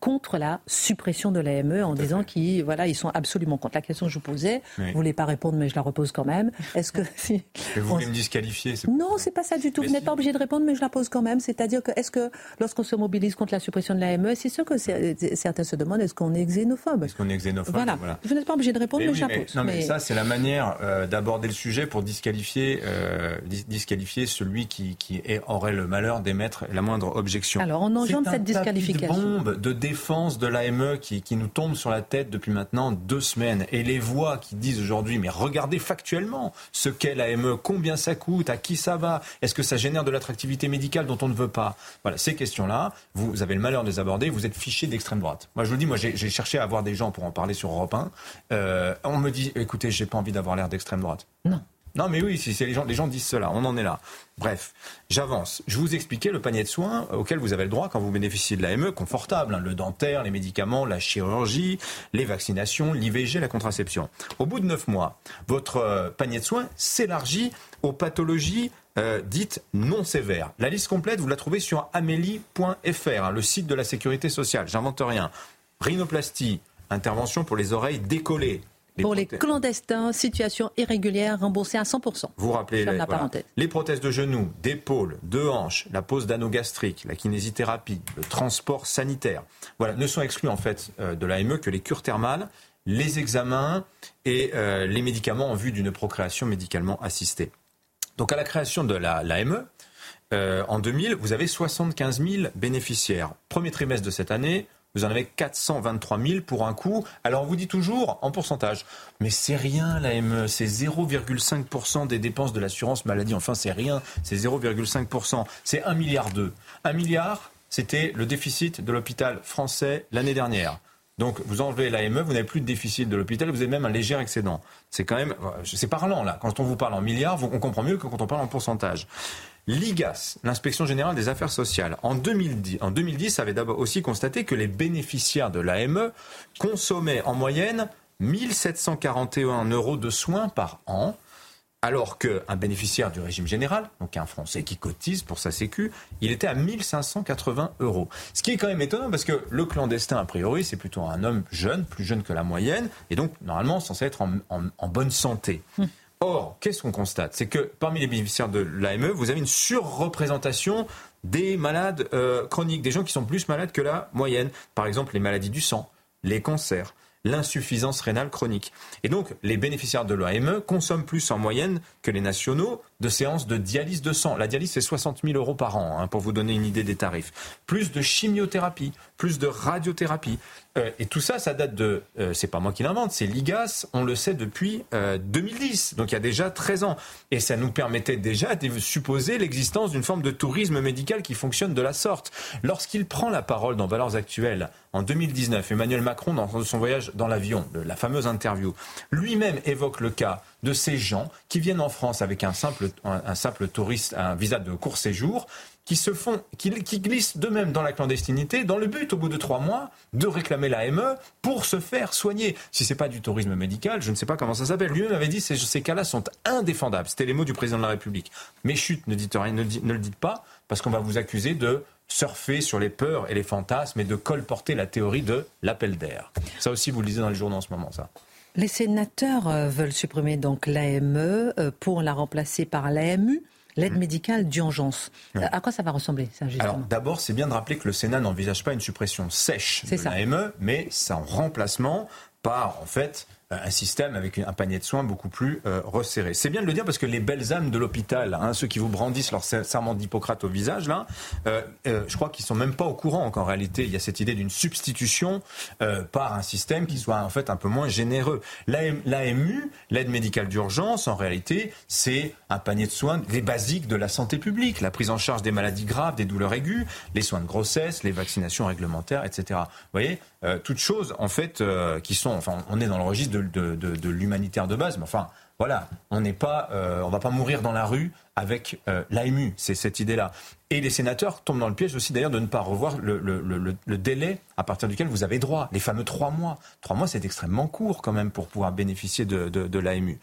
contre la suppression de l'AME en disant qu'ils voilà, ils sont absolument contre. La question que je vous posais, vous ne voulez pas répondre, mais je la repose quand même. Est-ce que si vous voulez me disqualifier Non, c'est pas ça du tout. vous n'êtes pas obligé de répondre, mais je la pose quand même. C'est-à-dire que est-ce que lorsqu'on se mobilise contre la suppression de l'AME, c'est sûr que certains se demandent est-ce qu'on est xénophobe Est-ce qu'on est xénophobe Voilà. Vous n'êtes pas obligé de répondre, mais, je la pose. non, mais, ça, c'est la manière euh, d'aborder le sujet pour disqualifier, euh, disqualifier celui qui, qui aurait le malheur d'émettre la moindre objection. Alors, on engendre cette disqualification. De bombe de défense de l'AME qui, qui nous tombe sur la tête depuis maintenant deux semaines. Et les voix qui disent aujourd'hui, mais regardez factuellement ce qu'est l'AME, combien ça coûte, à qui ça va, est-ce que ça génère de l'attractivité médicale dont on ne veut pas Voilà, ces questions-là, vous avez le malheur de les aborder, vous êtes fiché d'extrême droite. Moi, je vous dis, moi, j'ai cherché à avoir des gens pour en parler sur Europe 1. Euh, on me dit, écoutez, j'ai pas envie d'avoir l'air d'extrême droite. Non. Non, mais oui, c'est les gens, les disent cela. On en est là. Bref, j'avance. Je vous expliquais le panier de soins auquel vous avez le droit quand vous bénéficiez de l'AME, confortable. Hein, le dentaire, les médicaments, la chirurgie, les vaccinations, l'IVG, la contraception. Au bout de neuf mois, votre euh, panier de soins s'élargit aux pathologies euh, dites non sévères. La liste complète, vous la trouvez sur amélie.fr, hein, le site de la sécurité sociale. J'invente rien. Rhinoplastie, intervention pour les oreilles décollées, pour les clandestins, situation irrégulière, remboursée à 100%. Vous rappelez les, les prothèses de genoux, d'épaule, de hanches, la pose d'anneaux gastriques, la kinésithérapie, le transport sanitaire. Voilà, ne sont exclus en fait euh, de l'AME que les cures thermales, les examens et euh, les médicaments en vue d'une procréation médicalement assistée. Donc à la création de l'AME, euh, en 2000, vous avez 75 000 bénéficiaires. Premier trimestre de cette année, vous en avez 423 000 pour un coût. Alors on vous dit toujours en pourcentage, mais c'est rien l'AME, c'est 0,5% des dépenses de l'assurance maladie. Enfin, c'est rien, c'est 0,5%. C'est 1 milliard 2. 1 milliard, c'était le déficit de l'hôpital français l'année dernière. Donc vous enlevez l'AME, vous n'avez plus de déficit de l'hôpital, vous avez même un léger excédent. C'est quand même, c'est parlant là. Quand on vous parle en milliards, on comprend mieux que quand on parle en pourcentage. L'IGAS, l'inspection générale des affaires sociales, en 2010, en 2010 avait d'abord aussi constaté que les bénéficiaires de l'AME consommaient en moyenne 1741 euros de soins par an alors qu'un bénéficiaire du régime général, donc un Français qui cotise pour sa sécu, il était à 1580 euros. Ce qui est quand même étonnant parce que le clandestin, a priori, c'est plutôt un homme jeune, plus jeune que la moyenne, et donc normalement censé être en, bonne santé. Or, qu'est-ce qu'on constate? C'est que parmi les bénéficiaires de l'AME, vous avez une surreprésentation des malades euh, chroniques, des gens qui sont plus malades que la moyenne. Par exemple, les maladies du sang, les cancers, l'insuffisance rénale chronique. Et donc, les bénéficiaires de l'AME consomment plus en moyenne que les nationaux de séances de dialyse de sang. La dialyse, c'est 60 000 euros par an, hein, pour vous donner une idée des tarifs. Plus de chimiothérapie, plus de radiothérapie. Euh, et tout ça, ça date de, euh, c'est pas moi qui l'invente, c'est l'IGAS, on le sait depuis 2010, euh, donc il y a déjà 13 ans. Et ça nous permettait déjà de supposer l'existence d'une forme de tourisme médical qui fonctionne de la sorte. Lorsqu'il prend la parole dans Valeurs Actuelles en 2019, Emmanuel Macron, dans son voyage dans l'avion, la fameuse interview, lui-même évoque le cas de ces gens qui viennent en France avec un simple, un simple touriste, un visa de court séjour, qui se font, qui, glissent d'eux-mêmes dans la clandestinité, dans le but, au bout de trois mois, de réclamer la ME pour se faire soigner. Si c'est pas du tourisme médical, je ne sais pas comment ça s'appelle. Lui-même avait dit ces, ces cas-là sont indéfendables. C'était les mots du président de la République. Mais chut, ne dites rien, ne, le dites pas, parce qu'on va vous accuser de surfer sur les peurs et les fantasmes et de colporter la théorie de l'appel d'air. Ça aussi, vous le lisez dans les journaux en ce moment, ça. Les sénateurs euh, veulent supprimer donc l'AME euh, pour la remplacer par l'AMU l'aide médicale d'urgence. À quoi ça va ressembler, ça, Alors, d'abord, c'est bien de rappeler que le Sénat n'envisage pas une suppression sèche de l'AME, mais c'est en remplacement par, en fait, euh, un système avec un panier de soins beaucoup plus euh, resserré. C'est bien de le dire parce que les belles âmes de l'hôpital, hein, ceux qui vous brandissent leur serment d'Hippocrate au visage, là, euh, je crois qu'ils sont même pas au courant qu'en réalité, il y a cette idée d'une substitution par un système qui soit en fait un peu moins généreux. L'AMU, l'aide médicale d'urgence, en réalité, c'est un panier de soins, les basiques de la santé publique, la prise en charge des maladies graves, des douleurs aiguës, les soins de grossesse, les vaccinations réglementaires, etc. Vous voyez, toutes choses en fait qui sont, enfin, on est dans le registre de de, l'humanitaire de base, mais enfin, voilà, on n'est pas, euh, on va pas mourir dans la rue avec euh, l'AMU, c'est cette idée-là. Et les sénateurs tombent dans le piège aussi d'ailleurs de ne pas revoir le, délai à partir duquel vous avez droit, les fameux trois mois. Trois mois, c'est extrêmement court quand même pour pouvoir bénéficier de, l'AMU.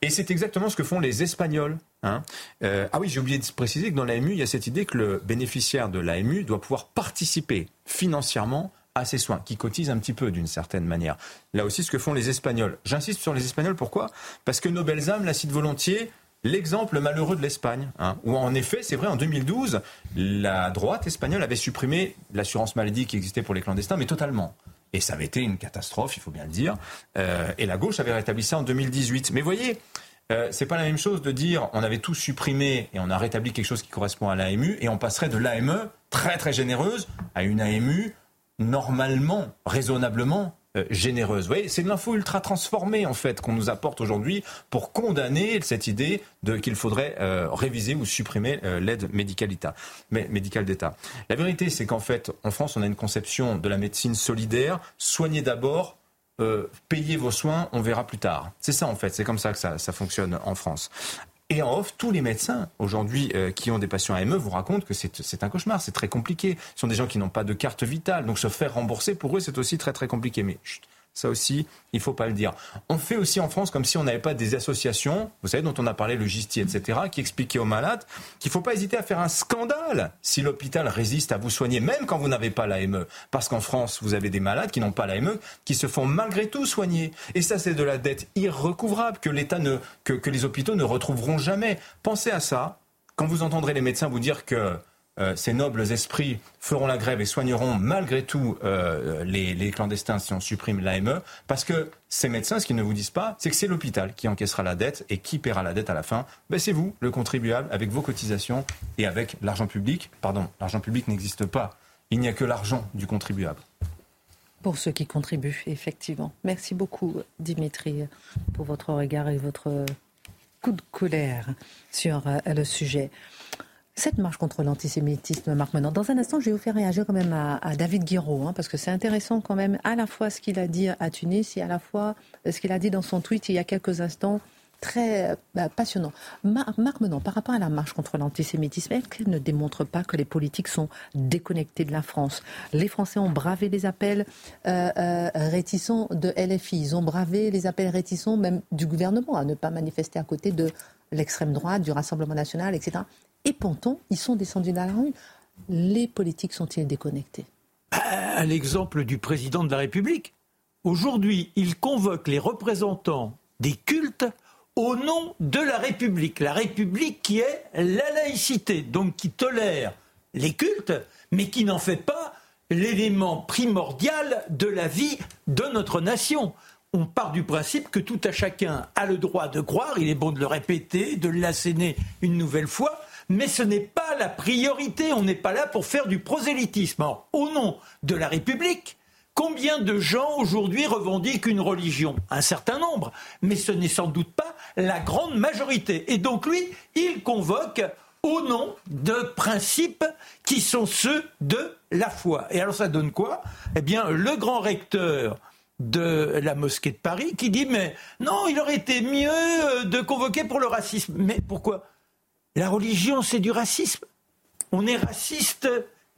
Et c'est exactement ce que font les Espagnols. Hein. Euh, ah oui, j'ai oublié de préciser que dans l'AMU, il y a cette idée que le bénéficiaire de l'AMU doit pouvoir participer financièrement à ces soins, qui cotisent un petit peu d'une certaine manière. Là aussi, ce que font les Espagnols. J'insiste sur les Espagnols, pourquoi? Parce que nos belles âmes la citent volontiers l'exemple malheureux de l'Espagne, hein, où en effet, c'est vrai, en 2012, la droite espagnole avait supprimé l'assurance maladie qui existait pour les clandestins, mais totalement. Et ça avait été une catastrophe, il faut bien le dire. Euh, et la gauche avait rétabli ça en 2018. Mais voyez, euh, c'est pas la même chose de dire on avait tout supprimé et on a rétabli quelque chose qui correspond à l'AMU et on passerait de l'AME très très généreuse à une AMU normalement, raisonnablement euh, généreuse. Vous voyez, c'est de l'info ultra transformée en fait qu'on nous apporte aujourd'hui pour condamner cette idée de qu'il faudrait euh, réviser ou supprimer euh, l'aide médicale d'État. La vérité, c'est qu'en fait, en France, on a une conception de la médecine solidaire. Soignez d'abord, payez vos soins, on verra plus tard. C'est ça en fait, c'est comme ça que ça fonctionne en France. Et en off, tous les médecins aujourd'hui euh, qui ont des patients AME vous racontent que c'est un cauchemar, c'est très compliqué. Ce sont des gens qui n'ont pas de carte vitale, donc se faire rembourser pour eux c'est aussi très très compliqué. Mais chut, ça aussi, il ne faut pas le dire. On fait aussi en France comme si on n'avait pas des associations, vous savez, dont on a parlé, le Gisti, etc., qui expliquaient aux malades qu'il ne faut pas hésiter à faire un scandale si l'hôpital résiste à vous soigner, même quand vous n'avez pas l'AME. Parce qu'en France, vous avez des malades qui n'ont pas l'AME, qui se font malgré tout soigner. Et ça, c'est de la dette irrecouvrable que l'État que, que les hôpitaux ne retrouveront jamais. Pensez à ça quand vous entendrez les médecins vous dire que euh, ces nobles esprits feront la grève et soigneront malgré tout euh, les, clandestins si on supprime l'AME, parce que ces médecins, ce qu'ils ne vous disent pas, c'est que c'est l'hôpital qui encaissera la dette et qui paiera la dette à la fin. Ben, c'est vous, le contribuable, avec vos cotisations et avec l'argent public. Pardon, l'argent public n'existe pas. Il n'y a que l'argent du contribuable. Pour ceux qui contribuent, effectivement. Merci beaucoup, Dimitri, pour votre regard et votre coup de colère sur euh, le sujet. Cette marche contre l'antisémitisme, Marc Menon. Dans un instant, je vais vous faire réagir quand même à, David Guiraud, hein, parce que c'est intéressant quand même, à la fois ce qu'il a dit à Tunis et à la fois ce qu'il a dit dans son tweet il y a quelques instants très bah, passionnant. Marc Menon, par rapport à la marche contre l'antisémitisme, est-ce qu'elle ne démontre pas que les politiques sont déconnectés de la France? Les Français ont bravé les appels euh, euh, réticents de LFI, ils ont bravé les appels réticents même du gouvernement à ne pas manifester à côté de l'extrême droite, du Rassemblement national, etc. Et pourtant, ils sont descendus dans la rue. Les politiques sont-ils déconnectés? À l'exemple du président de la République. Aujourd'hui, il convoque les représentants des cultes au nom de la République. La République qui est la laïcité, donc qui tolère les cultes, mais qui n'en fait pas l'élément primordial de la vie de notre nation. On part du principe que tout à chacun a le droit de croire, il est bon de le répéter, de l'asséner une nouvelle fois, mais ce n'est pas la priorité, on n'est pas là pour faire du prosélytisme. au nom de la République, Combien de gens aujourd'hui revendiquent une religion? Un certain nombre, mais ce n'est sans doute pas la grande majorité. Et donc lui, il convoque au nom de principes qui sont ceux de la foi. Et alors ça donne quoi? Eh bien, le grand recteur de la mosquée de Paris qui dit mais non, il aurait été mieux euh, de convoquer pour le racisme. Mais pourquoi? La religion, c'est du racisme. On est raciste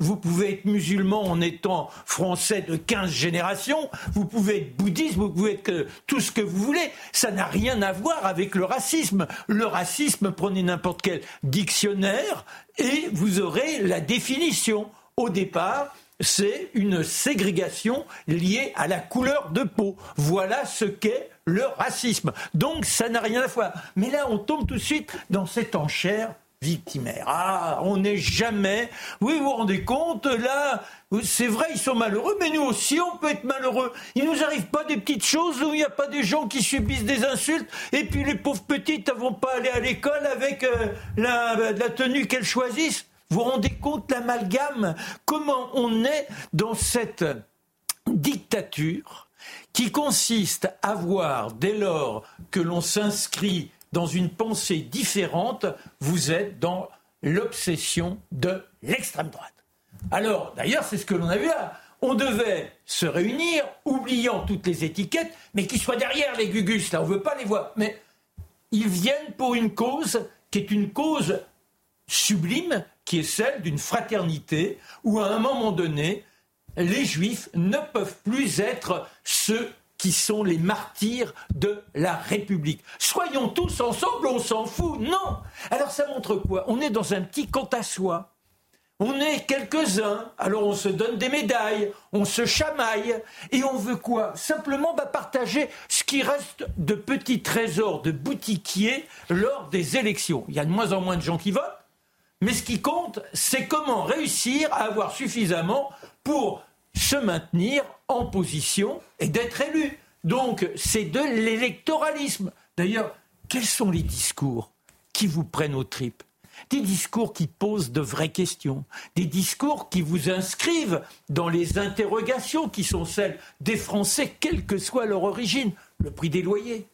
vous pouvez être musulman en étant français de 15 générations, vous pouvez être bouddhiste, vous pouvez être tout ce que vous voulez. Ça n'a rien à voir avec le racisme. Le racisme, prenez n'importe quel dictionnaire et vous aurez la définition. Au départ, c'est une ségrégation liée à la couleur de peau. Voilà ce qu'est le racisme. Donc ça n'a rien à voir. Mais là, on tombe tout de suite dans cette enchère victimaire. Ah, on n'est jamais. Oui, vous vous rendez compte, là, c'est vrai, ils sont malheureux, mais nous aussi, on peut être malheureux. Il nous arrive pas des petites choses où il n'y a pas des gens qui subissent des insultes, et puis les pauvres petites ne vont pas aller à l'école avec euh, la, la tenue qu'elles choisissent. Vous vous rendez compte l'amalgame Comment on est dans cette dictature qui consiste à voir, dès lors que l'on s'inscrit dans une pensée différente, vous êtes dans l'obsession de l'extrême droite. Alors, d'ailleurs, c'est ce que l'on a vu là. On devait se réunir, oubliant toutes les étiquettes, mais qui soient derrière les gugus, là, on ne veut pas les voir. Mais ils viennent pour une cause qui est une cause sublime, qui est celle d'une fraternité, où à un moment donné, les juifs ne peuvent plus être ceux qui sont les martyrs de la République. Soyons tous ensemble, on s'en fout. Non. Alors ça montre quoi? On est dans un petit quant à soi. On est quelques-uns, alors on se donne des médailles, on se chamaille, et on veut quoi? Simplement bah, partager ce qui reste de petits trésors de boutiquiers lors des élections. Il y a de moins en moins de gens qui votent, mais ce qui compte, c'est comment réussir à avoir suffisamment pour se maintenir en position et d'être élu. Donc c'est de l'électoralisme. D'ailleurs, quels sont les discours qui vous prennent aux tripes? Des discours qui posent de vraies questions, des discours qui vous inscrivent dans les interrogations qui sont celles des Français, quelle que soit leur origine. Le prix des loyers,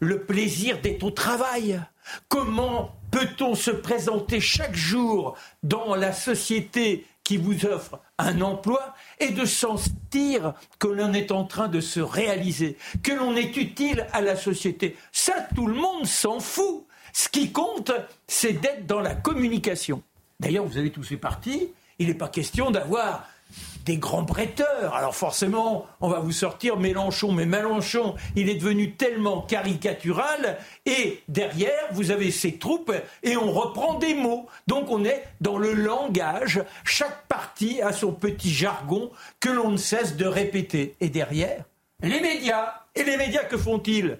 le plaisir d'être au travail, comment peut-on se présenter chaque jour dans la société qui vous offre un emploi et de sentir que l'on est en train de se réaliser, que l'on est utile à la société. Ça, tout le monde s'en fout. Ce qui compte, c'est d'être dans la communication. D'ailleurs, vous avez tous fait partie. Il n'est pas question d'avoir des grands prêteurs. Alors forcément, on va vous sortir Mélenchon, mais Mélenchon, il est devenu tellement caricatural, et derrière, vous avez ses troupes, et on reprend des mots. Donc on est dans le langage, chaque parti a son petit jargon que l'on ne cesse de répéter. Et derrière, les médias. Et les médias, que font-ils?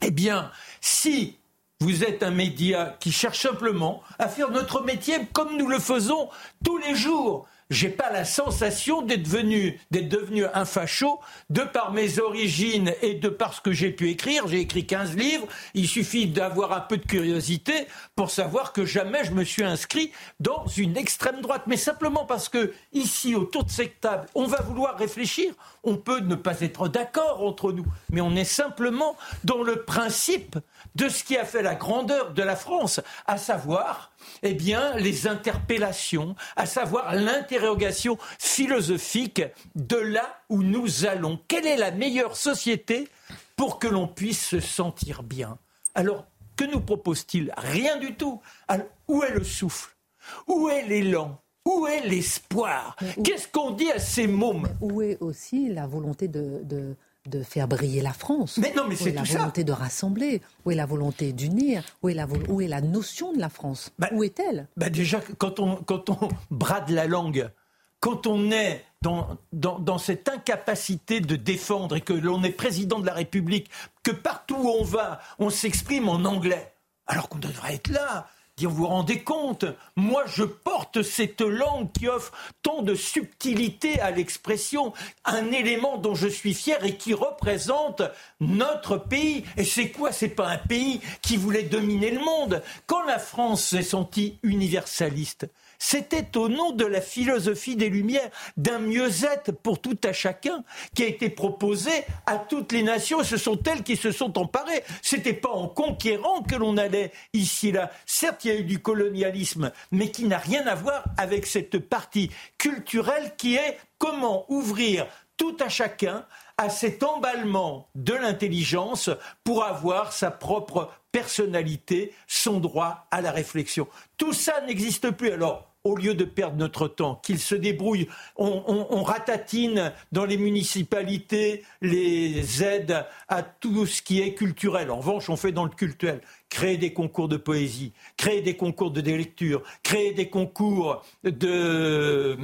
Eh bien, si vous êtes un média qui cherche simplement à faire notre métier comme nous le faisons tous les jours, j'ai pas la sensation d'être devenu, d'être devenu un facho de par mes origines et de par ce que j'ai pu écrire. J'ai écrit 15 livres. Il suffit d'avoir un peu de curiosité pour savoir que jamais je me suis inscrit dans une extrême droite. Mais simplement parce que ici, autour de cette table, on va vouloir réfléchir. On peut ne pas être d'accord entre nous, mais on est simplement dans le principe de ce qui a fait la grandeur de la France, à savoir Eh bien, les interpellations, à savoir l'interrogation philosophique de là où nous allons. Quelle est la meilleure société pour que l'on puisse se sentir bien? Alors, que nous propose-t-il? Rien du tout. Alors, où est le souffle? Où est l'élan? Où est l'espoir? Qu'est-ce qu'on dit à ces mômes? Où est aussi la volonté de, de, faire briller la France Mais non, mais c'est tout ça. la volonté de rassembler Où est la volonté d'unir où, est la où est la notion de la France bah, Où est-elle bah Déjà, quand on, quand on brade la langue, quand on est dans, dans, dans, cette incapacité de défendre et que l'on est président de la République, que partout où on va, on s'exprime en anglais, alors qu'on devrait être là vous vous rendez compte Moi, je porte cette langue qui offre tant de subtilité à l'expression, un élément dont je suis fier et qui représente notre pays. Et c'est quoi? C'est pas un pays qui voulait dominer le monde. Quand la France s'est sentie universaliste, c'était au nom de la philosophie des Lumières, d'un mieux-être pour tout à chacun, qui a été proposé à toutes les nations, ce sont elles qui se sont emparées. C'était pas en conquérant que l'on allait ici là. Certes, il y a eu du colonialisme, mais qui n'a rien à voir avec cette partie culturelle qui est comment ouvrir tout à chacun à cet emballement de l'intelligence pour avoir sa propre personnalité, son droit à la réflexion. Tout ça n'existe plus. Alors, au lieu de perdre notre temps, qu'ils se débrouillent. On, ratatine dans les municipalités les aides à tout ce qui est culturel. En revanche, on fait dans le culturel. Créer des concours de poésie, créer des concours de lecture, créer des concours de,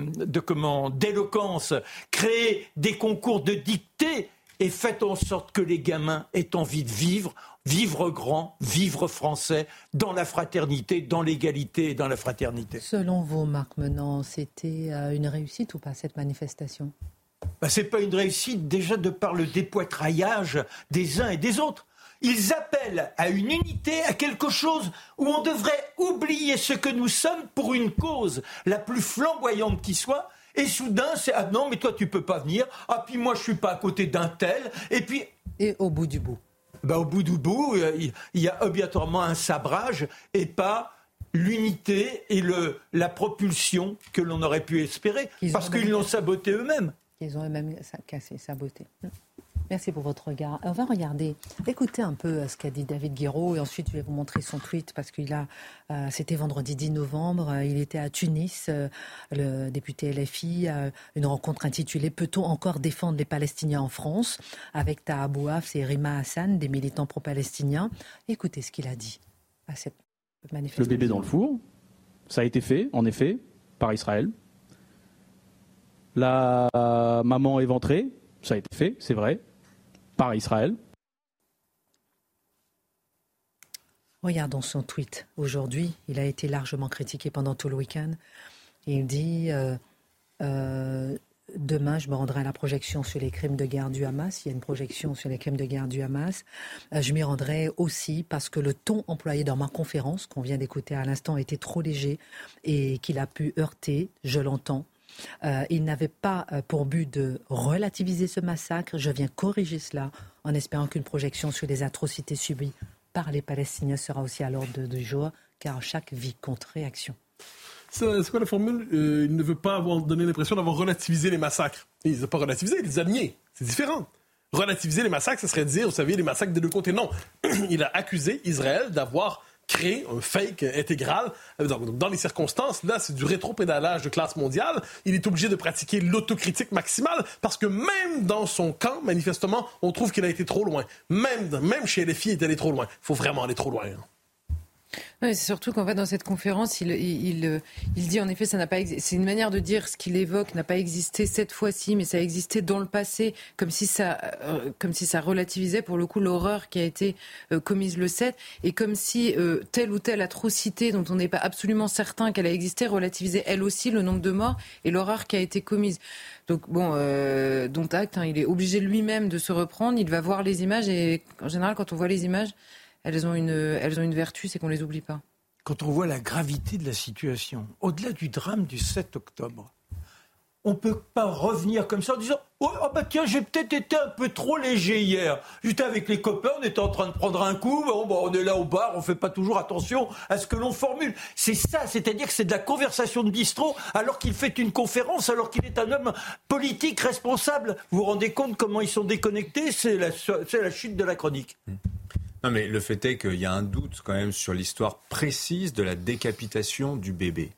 d'éloquence, créer des concours de dictée et faites en sorte que les gamins aient envie de vivre vivre grand, vivre français, dans la fraternité, dans l'égalité et dans la fraternité. Selon vous, Marc Menant, c'était euh, une réussite ou pas cette manifestation? Bah, Ce n'est pas une réussite déjà de par le dépoitraillage des uns et des autres. Ils appellent à une unité, à quelque chose où on devrait oublier ce que nous sommes pour une cause la plus flamboyante qui soit. Et soudain, c'est ah non, mais toi tu peux pas venir. Ah puis moi je suis pas à côté d'un tel. Et puis et au bout du bout, bah, au bout du bout, euh, il y a obligatoirement un sabrage et pas l'unité et le, la propulsion que l'on aurait pu espérer, parce qu'ils l'ont saboté eux-mêmes. Ils ont eux-mêmes cassé, saboté. Merci pour votre regard. On va regarder, écouter un peu euh, ce qu'a dit David Guiraud et ensuite je vais vous montrer son tweet parce qu'il a, euh, c'était vendredi 10 novembre, euh, il était à Tunis, le député LFI, une rencontre intitulée Peut-on encore défendre les Palestiniens en France? Avec Taha Bouaf et Rima Hassan, des militants pro-palestiniens. Écoutez ce qu'il a dit à cette manifestation. Le bébé dans le four, ça a été fait, en effet, par Israël. La maman éventrée, ça a été fait, c'est vrai par Israël. Regardons son tweet. Aujourd'hui, il a été largement critiqué pendant tout le week-end. Il dit euh, euh, Demain, je me rendrai à la projection sur les crimes de guerre du Hamas. Il y a une projection sur les crimes de guerre du Hamas. Euh, je m'y rendrai aussi parce que le ton employé dans ma conférence, qu'on vient d'écouter à l'instant, était trop léger et qu'il a pu heurter, je l'entends, euh, il n'avait pas euh, pour but de relativiser ce massacre. Je viens corriger cela en espérant qu'une projection sur les atrocités subies par les Palestiniens sera aussi à l'ordre du jour, car chaque vie compte réaction. C'est quoi la formule? Euh, Il ne veut pas avoir donné l'impression d'avoir relativisé les massacres. Il ne pas relativisé, il les a niés. C'est différent. Relativiser les massacres, ce serait dire, vous savez, les massacres des deux côtés. Non. il a accusé Israël d'avoir créer un fake intégral. Donc, dans les circonstances, là, c'est du rétro-pédalage de classe mondiale. Il est obligé de pratiquer l'autocritique maximale parce que même dans son camp, manifestement, on trouve qu'il a été trop loin. Même, même chez les filles, il est allé trop loin. Il faut vraiment aller trop loin. Hein c'est surtout qu'en fait, dans cette conférence, il, il, il dit en effet, ça n'a pas C'est une manière de dire ce qu'il évoque n'a pas existé cette fois-ci, mais ça a existé dans le passé, comme si ça, euh, comme si ça relativisait pour le coup l'horreur qui a été euh, commise le 7, et comme si euh, telle ou telle atrocité dont on n'est pas absolument certain qu'elle a existé relativisait elle aussi le nombre de morts et l'horreur qui a été commise. Donc bon, dont acte, hein, il est obligé lui-même de se reprendre. Il va voir les images et en général, quand on voit les images elles ont une, elles ont une vertu, c'est qu'on les oublie pas. Quand on voit la gravité de la situation, au-delà du drame du 7 octobre, on ne peut pas revenir comme ça en disant Oh, oh bah tiens, j'ai peut-être été un peu trop léger hier. J'étais avec les copains, on était en train de prendre un coup, bon, bah, on est là au bar, on fait pas toujours attention à ce que l'on formule. C'est ça, c'est-à-dire que c'est de la conversation de bistrot alors qu'il fait une conférence, alors qu'il est un homme politique responsable. Vous vous rendez compte comment ils sont déconnectés? C'est la, la chute de la chronique. Non, mais le fait est qu'il y a un doute quand même sur l'histoire précise de la décapitation du bébé.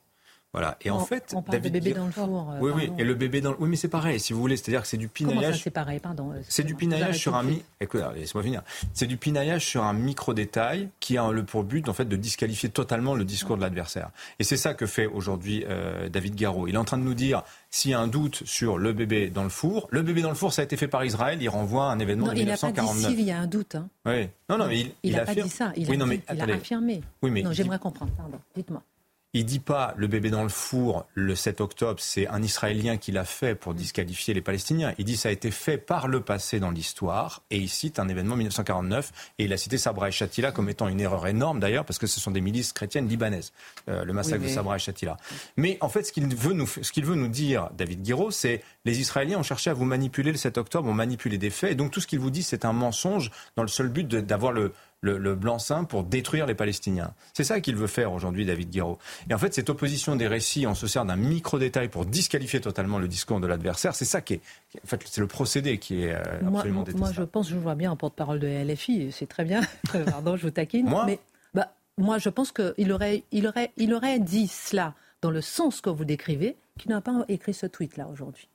Voilà. Et en fait, on parle de bébé dans le four. Euh, oui, oui. Et le bébé dans le... Oui, mais c'est pareil. Si vous voulez, c'est-à-dire que c'est du pinaillage. c'est pareil Pardon. Euh, c'est du pinaillage sur un mi... Écoute, laisse-moi finir. C'est du pinaillage sur un micro détail qui a le pour but en fait de disqualifier totalement le discours de l'adversaire. Et c'est ça que fait aujourd'hui euh, David Garraud. Il est en train de nous dire s'il y a un doute sur le bébé dans le four, le bébé dans le four, ça a été fait par Israël. Il renvoie à un événement de 1949. Il n'a pas dit s'il y a un doute. Hein. Oui. Non, non, mais il, il, a pas dit ça. Il, a, non, mais, il a affirmé. Oui, mais non, j'aimerais comprendre. Pardon. Dites-moi. Il dit pas le bébé dans le four le 7 octobre, c'est un Israélien qui l'a fait pour disqualifier les Palestiniens. Il dit ça a été fait par le passé dans l'histoire et il cite un événement 1949 et il a cité Sabra et Shatila comme étant une erreur énorme d'ailleurs parce que ce sont des milices chrétiennes libanaises, euh, le massacre de Sabra et Shatila. Mais en fait, ce qu'il veut nous, ce qu'il veut nous dire, David Guiraud, c'est les Israéliens ont cherché à vous manipuler le 7 octobre, ont manipulé des faits et donc tout ce qu'il vous dit, c'est un mensonge dans le seul but d'avoir le le, blanc-seing pour détruire les Palestiniens. C'est ça qu'il veut faire aujourd'hui, David Guiraud. Et en fait, cette opposition des récits, on se sert d'un micro-détail pour disqualifier totalement le discours de l'adversaire. C'est ça qui est, en fait, c'est le procédé qui est euh, absolument moi, Moi, je pense, je vois bien en porte-parole de LFI, c'est très bien. Pardon, je vous taquine. Moi mais bah, moi, je pense qu'il aurait, il aurait, il aurait dit cela dans le sens que vous décrivez, qu'il n'a pas écrit ce tweet-là aujourd'hui.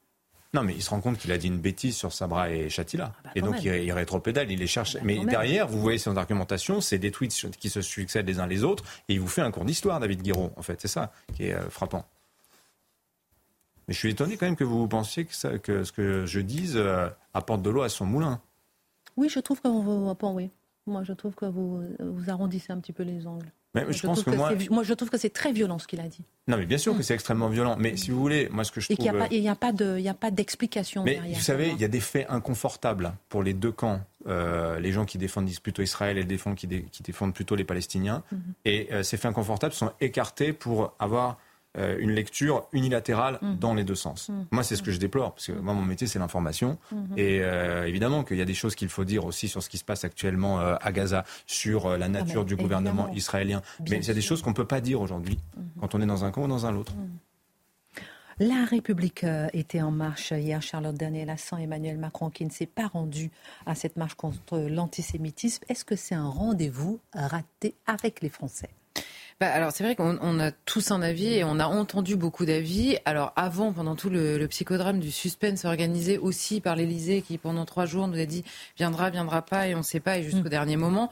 Non, mais il se rend compte qu'il a dit une bêtise sur Sabra et Chatila. Ah bah et donc, il, il, rétropédale, il les cherche. Ah bah mais derrière, vous voyez son argumentation, c'est des tweets qui se succèdent les uns les autres, et il vous fait un cours d'histoire, David Guiraud, en fait. C'est ça qui est euh, frappant. Mais je suis étonné quand même que vous pensiez que, que ce que je dise euh, apporte de l'eau à son moulin. Oui, je trouve que vous, oui. Moi, je trouve que vous, vous arrondissez un petit peu les angles je, pense que, moi... moi... je trouve que c'est très violent ce qu'il a dit. Non, mais bien sûr que c'est extrêmement violent. Mais si vous voulez, moi, ce que je Et trouve. Il n'y a, pas d'explication. Mais vous savez, il y a des faits inconfortables pour les deux camps. Euh, les gens qui défendent plutôt Israël et les défendent, qui, qui défendent plutôt les Palestiniens. Mhm. Et euh, ces faits inconfortables sont écartés pour avoir euh, une lecture unilatérale mmh. dans les deux sens. Mmh. Moi, c'est ce que je déplore, parce que moi, mon métier, c'est l'information. Mmh. Et euh, évidemment qu'il y a des choses qu'il faut dire aussi sur ce qui se passe actuellement euh, à Gaza, sur la nature du gouvernement israélien. mais il y a des choses qu'on ne peut pas dire aujourd'hui, quand on est dans un camp ou dans un autre. La République était en marche hier. Charlotte Daniel sans Emmanuel Macron qui ne s'est pas rendu à cette marche contre l'antisémitisme. Est-ce que c'est un rendez-vous raté avec les Français? Bah, alors c'est vrai qu'on a tous un avis et on a entendu beaucoup d'avis. Alors avant, pendant tout le, psychodrame du suspense organisé aussi par l'Élysée qui pendant trois jours nous a dit viendra, viendra pas et on ne sait pas et jusqu'au mm. dernier moment.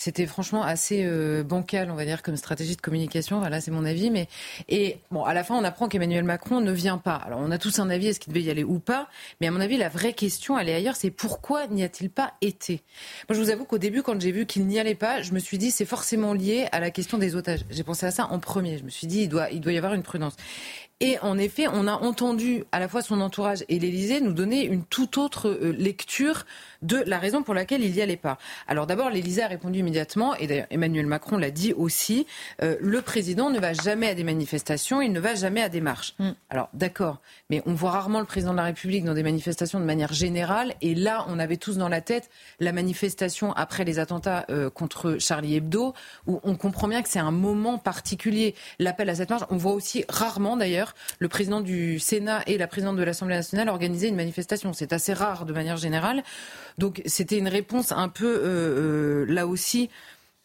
C'était franchement assez euh, bancal, on va dire, comme stratégie de communication. Voilà, c'est mon avis. Mais et bon, à la fin, on apprend qu'Emmanuel Macron ne vient pas. Alors, on a tous un avis est-ce qu'il devait y aller ou pas? Mais à mon avis, la vraie question, elle est ailleurs. C'est pourquoi n'y a-t-il pas été? Moi, je vous avoue qu'au début, quand j'ai vu qu'il n'y allait pas, je me suis dit c'est forcément lié à la question des otages. J'ai pensé à ça en premier. Je me suis dit il doit, il doit y avoir une prudence. Et en effet, on a entendu à la fois son entourage et l'Élysée nous donner une toute autre euh, lecture de la raison pour laquelle il n'y allait pas. Alors d'abord, l'Élysée a répondu immédiatement, et d'ailleurs Emmanuel Macron l'a dit aussi, euh, le président ne va jamais à des manifestations, il ne va jamais à des marches. Mm. Alors d'accord, mais on voit rarement le président de la République dans des manifestations de manière générale, et là on avait tous dans la tête la manifestation après les attentats euh, contre Charlie Hebdo, où on comprend bien que c'est un moment particulier, l'appel à cette marche. On voit aussi rarement d'ailleurs le président du Sénat et la présidente de l'Assemblée nationale organiser une manifestation. C'est assez rare de manière générale. Donc c'était une réponse un peu, euh, euh, là aussi,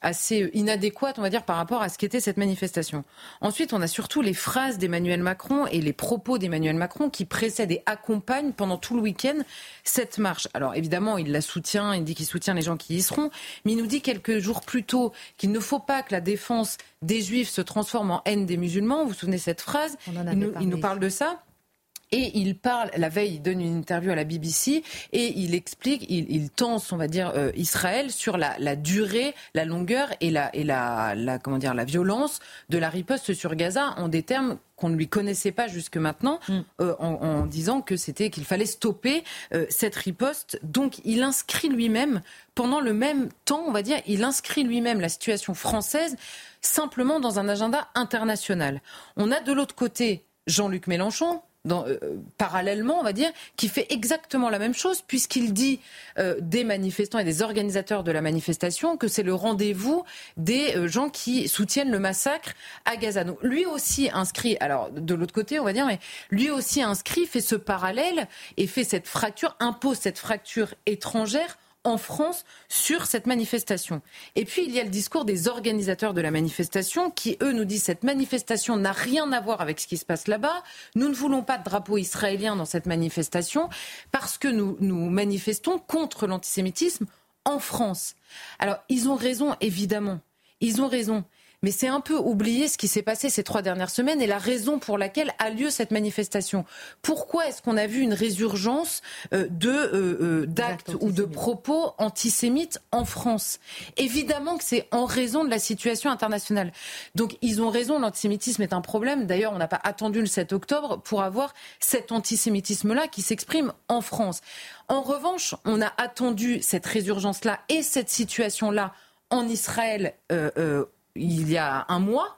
assez inadéquate, on va dire, par rapport à ce qu'était cette manifestation. Ensuite, on a surtout les phrases d'Emmanuel Macron et les propos d'Emmanuel Macron qui précèdent et accompagnent pendant tout le week-end cette marche. Alors évidemment, il la soutient, il dit qu'il soutient les gens qui y seront, mais il nous dit quelques jours plus tôt qu'il ne faut pas que la défense des juifs se transforme en haine des musulmans. Vous vous souvenez de cette phrase? Il nous parle de ça. Et il parle, la veille, il donne une interview à la BBC et il explique, il, il tense, on va dire, euh, Israël sur la, la, durée, la longueur et, la, et la, la, comment dire, la violence de la riposte sur Gaza en des termes qu'on ne lui connaissait pas jusque maintenant, mm. euh, en, en, disant que c'était qu'il fallait stopper euh, cette riposte. Donc il inscrit lui-même, pendant le même temps, on va dire, il inscrit lui-même la situation française simplement dans un agenda international. On a de l'autre côté Jean-Luc Mélenchon, euh, parallèlement, on va dire, qui fait exactement la même chose, puisqu'il dit euh, des manifestants et des organisateurs de la manifestation que c'est le rendez-vous des euh, gens qui soutiennent le massacre à Gaza. Lui aussi inscrit, alors de l'autre côté, on va dire, mais lui aussi inscrit, fait ce parallèle et fait cette fracture, impose cette fracture étrangère en France sur cette manifestation. Et puis, il y a le discours des organisateurs de la manifestation qui, eux, nous disent cette manifestation n'a rien à voir avec ce qui se passe là-bas. Nous ne voulons pas de drapeau israélien dans cette manifestation parce que nous, nous manifestons contre l'antisémitisme en France. Alors, ils ont raison, évidemment. Ils ont raison. Mais c'est un peu oublier ce qui s'est passé ces trois dernières semaines et la raison pour laquelle a lieu cette manifestation. Pourquoi est-ce qu'on a vu une résurgence euh, de euh, euh, d'actes ou de propos antisémites en France? Évidemment que c'est en raison de la situation internationale. Donc ils ont raison, l'antisémitisme est un problème. D'ailleurs, on n'a pas attendu le 7 octobre pour avoir cet antisémitisme-là qui s'exprime en France. En revanche, on a attendu cette résurgence-là et cette situation-là en Israël il y a un mois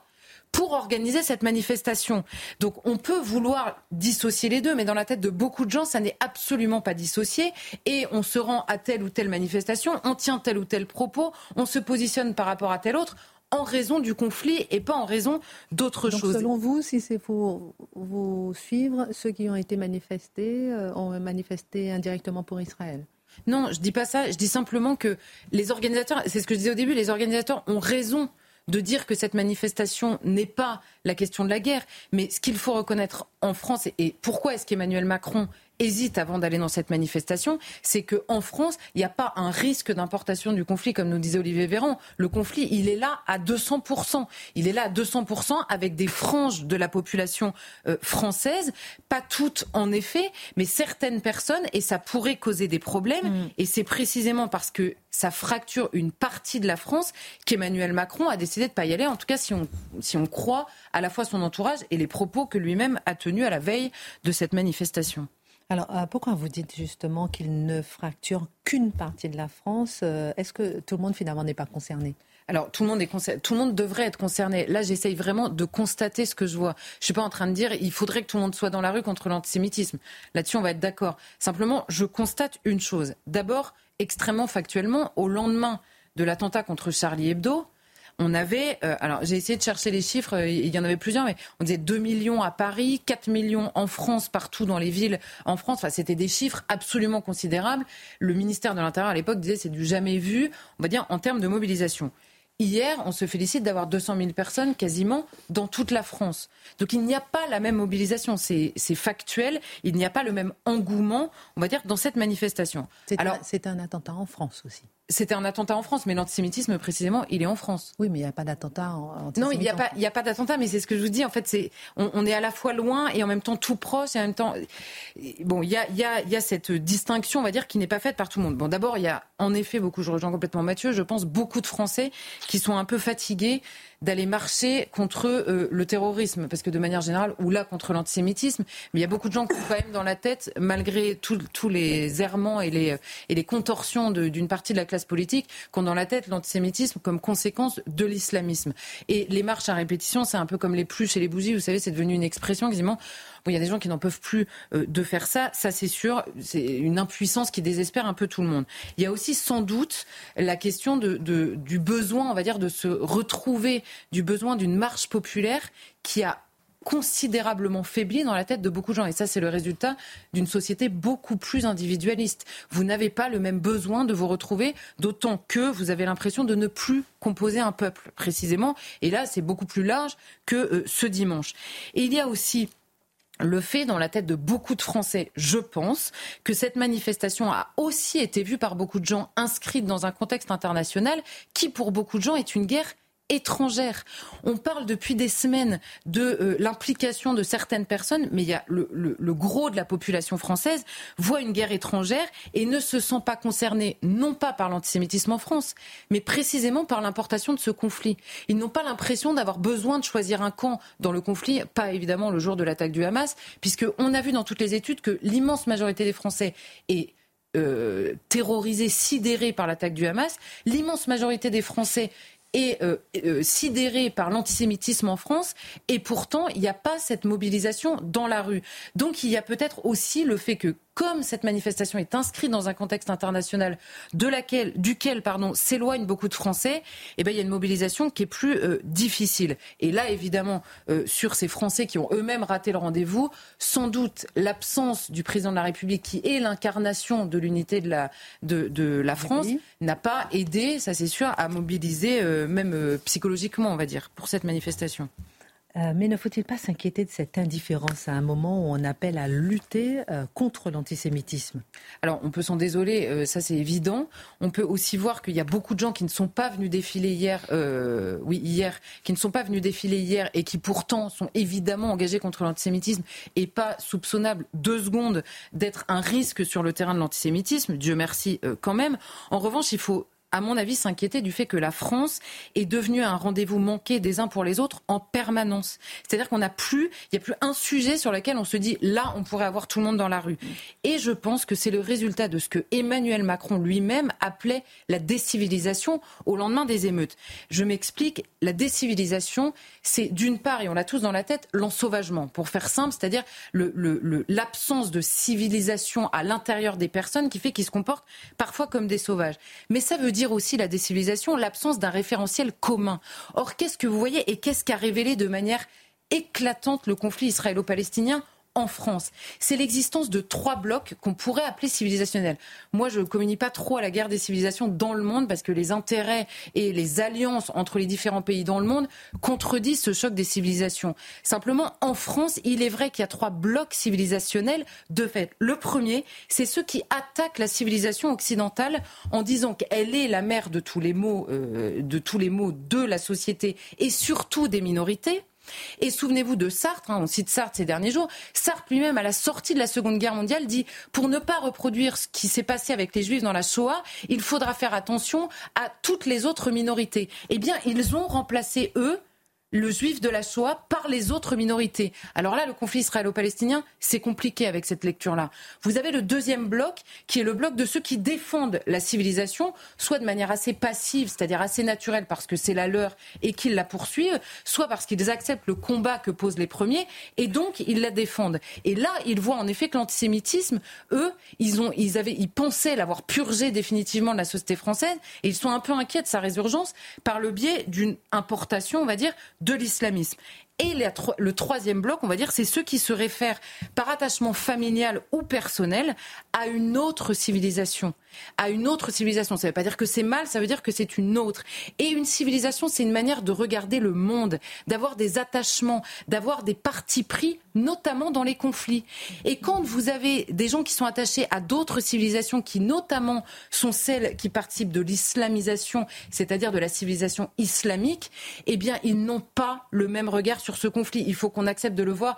pour organiser cette manifestation. Donc on peut vouloir dissocier les deux, mais dans la tête de beaucoup de gens, ça n'est absolument pas dissocié. Et on se rend à telle ou telle manifestation, on tient tel ou tel propos, on se positionne par rapport à tel autre en raison du conflit et pas en raison d'autres choses. Selon vous, si c'est pour vous suivre, ceux qui ont été manifestés euh, ont manifesté indirectement pour Israël? Non, je dis pas ça. Je dis simplement que les organisateurs, c'est ce que je disais au début, les organisateurs ont raison de dire que cette manifestation n'est pas la question de la guerre, mais ce qu'il faut reconnaître en France, et pourquoi est-ce qu'Emmanuel Macron hésite avant d'aller dans cette manifestation, c'est qu'en France, il n'y a pas un risque d'importation du conflit, comme nous disait Olivier Véran. Le conflit, il est là à 200%. Il est là à 200% avec des franges de la population euh, française, pas toutes en effet, mais certaines personnes, et ça pourrait causer des problèmes. Mm. Et c'est précisément parce que ça fracture une partie de la France qu'Emmanuel Macron a décidé de ne pas y aller, en tout cas si on, si on croit à la fois son entourage et les propos que lui-même a tenus à la veille de cette manifestation. Alors, euh, pourquoi vous dites justement qu'il ne fracture qu'une partie de la France euh, Est-ce que tout le monde finalement n'est pas concerné? Alors tout le monde est tout le monde devrait être concerné. Là, j'essaye vraiment de constater ce que je vois. Je suis pas en train de dire il faudrait que tout le monde soit dans la rue contre l'antisémitisme. Là-dessus, on va être d'accord. Simplement, je constate une chose. D'abord, extrêmement factuellement, au lendemain de l'attentat contre Charlie Hebdo, on avait, euh, alors j'ai essayé de chercher les chiffres, euh, il y en avait plusieurs, mais on disait 2 millions à Paris, 4 millions en France, partout dans les villes en France. Enfin, c'était des chiffres absolument considérables. Le ministère de l'Intérieur à l'époque disait c'est du jamais vu, on va dire, en termes de mobilisation. Hier, on se félicite d'avoir 200 000 personnes quasiment dans toute la France. Donc il n'y a pas la même mobilisation, c'est factuel, il n'y a pas le même engouement, on va dire, dans cette manifestation. C'est un attentat en France aussi. C'était un attentat en France, mais l'antisémitisme, précisément, il est en France. Oui, mais il n'y a pas d'attentat en Non, il n'y a, pas, a pas d'attentat, mais c'est ce que je vous dis. En fait, c'est, on, est à la fois loin et en même temps tout proche, et en même temps. Bon, il y a, y, a, y a cette distinction, on va dire, qui n'est pas faite par tout le monde. Bon, d'abord, il y a en effet beaucoup, je rejoins complètement Mathieu, je pense beaucoup de Français qui sont un peu fatigués d'aller marcher contre euh, le terrorisme, parce que de manière générale, ou là contre l'antisémitisme, mais il y a beaucoup de gens qui ont quand même dans la tête, malgré tous les errements et les, et les contorsions d'une partie de la classe politique, qui ont dans la tête l'antisémitisme comme conséquence de l'islamisme. Et les marches à répétition, c'est un peu comme les pluches et les bougies, vous savez, c'est devenu une expression quasiment il y a des gens qui n'en peuvent plus euh, de faire ça, ça c'est sûr. C'est une impuissance qui désespère un peu tout le monde. Il y a aussi sans doute la question de, du besoin, on va dire, de se retrouver, du besoin d'une marche populaire qui a considérablement faibli dans la tête de beaucoup de gens. Et ça, c'est le résultat d'une société beaucoup plus individualiste. Vous n'avez pas le même besoin de vous retrouver, d'autant que vous avez l'impression de ne plus composer un peuple, précisément. Et là, c'est beaucoup plus large que euh, ce dimanche. Et il y a aussi le fait dans la tête de beaucoup de Français, je pense, que cette manifestation a aussi été vue par beaucoup de gens inscrite dans un contexte international qui, pour beaucoup de gens, est une guerre étrangère. On parle depuis des semaines de euh, l'implication de certaines personnes, mais il y a le, gros de la population française voit une guerre étrangère et ne se sent pas concerné, non pas par l'antisémitisme en France, mais précisément par l'importation de ce conflit. Ils n'ont pas l'impression d'avoir besoin de choisir un camp dans le conflit, pas évidemment le jour de l'attaque du Hamas, puisqu'on a vu dans toutes les études que l'immense majorité des Français est euh, terrorisée, sidérée par l'attaque du Hamas. L'immense majorité des Français est euh, euh, sidéré par l'antisémitisme en France et pourtant il n'y a pas cette mobilisation dans la rue. Donc il y a peut-être aussi le fait que comme cette manifestation est inscrite dans un contexte international de laquelle, duquel pardon, s'éloignent beaucoup de Français, eh ben, il y a une mobilisation qui est plus euh, difficile. Et là, évidemment, euh, sur ces Français qui ont eux-mêmes raté le rendez-vous, sans doute l'absence du président de la République, qui est l'incarnation de l'unité de la, de, de la France, n'a pas aidé, ça c'est sûr, à mobiliser, euh, même psychologiquement, on va dire, pour cette manifestation. Euh, mais ne faut-il pas s'inquiéter de cette indifférence à un moment où on appelle à lutter euh, contre l'antisémitisme? Alors, on peut s'en désoler, euh, ça c'est évident. On peut aussi voir qu'il y a beaucoup de gens qui ne sont pas venus défiler hier, oui, hier, qui ne sont pas venus défiler hier et qui pourtant sont évidemment engagés contre l'antisémitisme et pas soupçonnables deux secondes d'être un risque sur le terrain de l'antisémitisme. Dieu merci quand même. En revanche, il faut à mon avis, s'inquiéter du fait que la France est devenue un rendez-vous manqué des uns pour les autres en permanence. C'est-à-dire qu'on n'a plus, il n'y a plus un sujet sur lequel on se dit là, on pourrait avoir tout le monde dans la rue. Et je pense que c'est le résultat de ce que Emmanuel Macron lui-même appelait la décivilisation au lendemain des émeutes. Je m'explique, la décivilisation, c'est d'une part, et on l'a tous dans la tête, l'ensauvagement. Pour faire simple, c'est-à-dire l'absence de civilisation à l'intérieur des personnes qui fait qu'ils se comportent parfois comme des sauvages. Mais ça veut dire aussi la décivilisation, l'absence d'un référentiel commun. Or, qu'est-ce que vous voyez et qu'est-ce qu'a révélé de manière éclatante le conflit israélo-palestinien en France. C'est l'existence de trois blocs qu'on pourrait appeler civilisationnels. Moi, je ne communie pas trop à la guerre des civilisations dans le monde parce que les intérêts et les alliances entre les différents pays dans le monde contredisent ce choc des civilisations. Simplement, en France, il est vrai qu'il y a trois blocs civilisationnels de fait. Le premier, c'est ceux qui attaquent la civilisation occidentale en disant qu'elle est la mère de tous les maux, euh, de tous les maux de la société et surtout des minorités. Et souvenez-vous de Sartre, hein, on cite Sartre ces derniers jours. Sartre lui-même, à la sortie de la Seconde Guerre mondiale, dit pour ne pas reproduire ce qui s'est passé avec les Juifs dans la Shoah, il faudra faire attention à toutes les autres minorités. Eh bien, ils ont remplacé eux le juif de la Shoah par les autres minorités. Alors là, le conflit israélo-palestinien, c'est compliqué avec cette lecture-là. Vous avez le deuxième bloc, qui est le bloc de ceux qui défendent la civilisation, soit de manière assez passive, c'est-à-dire assez naturelle parce que c'est la leur et qu'ils la poursuivent, soit parce qu'ils acceptent le combat que posent les premiers et donc ils la défendent. Et là, ils voient en effet que l'antisémitisme, eux, ils, ont, ils, avaient, ils pensaient l'avoir purgé définitivement de la société française et ils sont un peu inquiets de sa résurgence par le biais d'une importation, on va dire, de l'islamisme. Et le troisième bloc, on va dire, c'est ceux qui se réfèrent par attachement familial ou personnel à une autre civilisation. À une autre civilisation. Ça ne veut pas dire que c'est mal, ça veut dire que c'est une autre. Et une civilisation, c'est une manière de regarder le monde, d'avoir des attachements, d'avoir des partis pris, notamment dans les conflits. Et quand vous avez des gens qui sont attachés à d'autres civilisations, qui notamment sont celles qui participent de l'islamisation, c'est-à-dire de la civilisation islamique, eh bien, ils n'ont pas le même regard sur ce conflit. Il faut qu'on accepte de le voir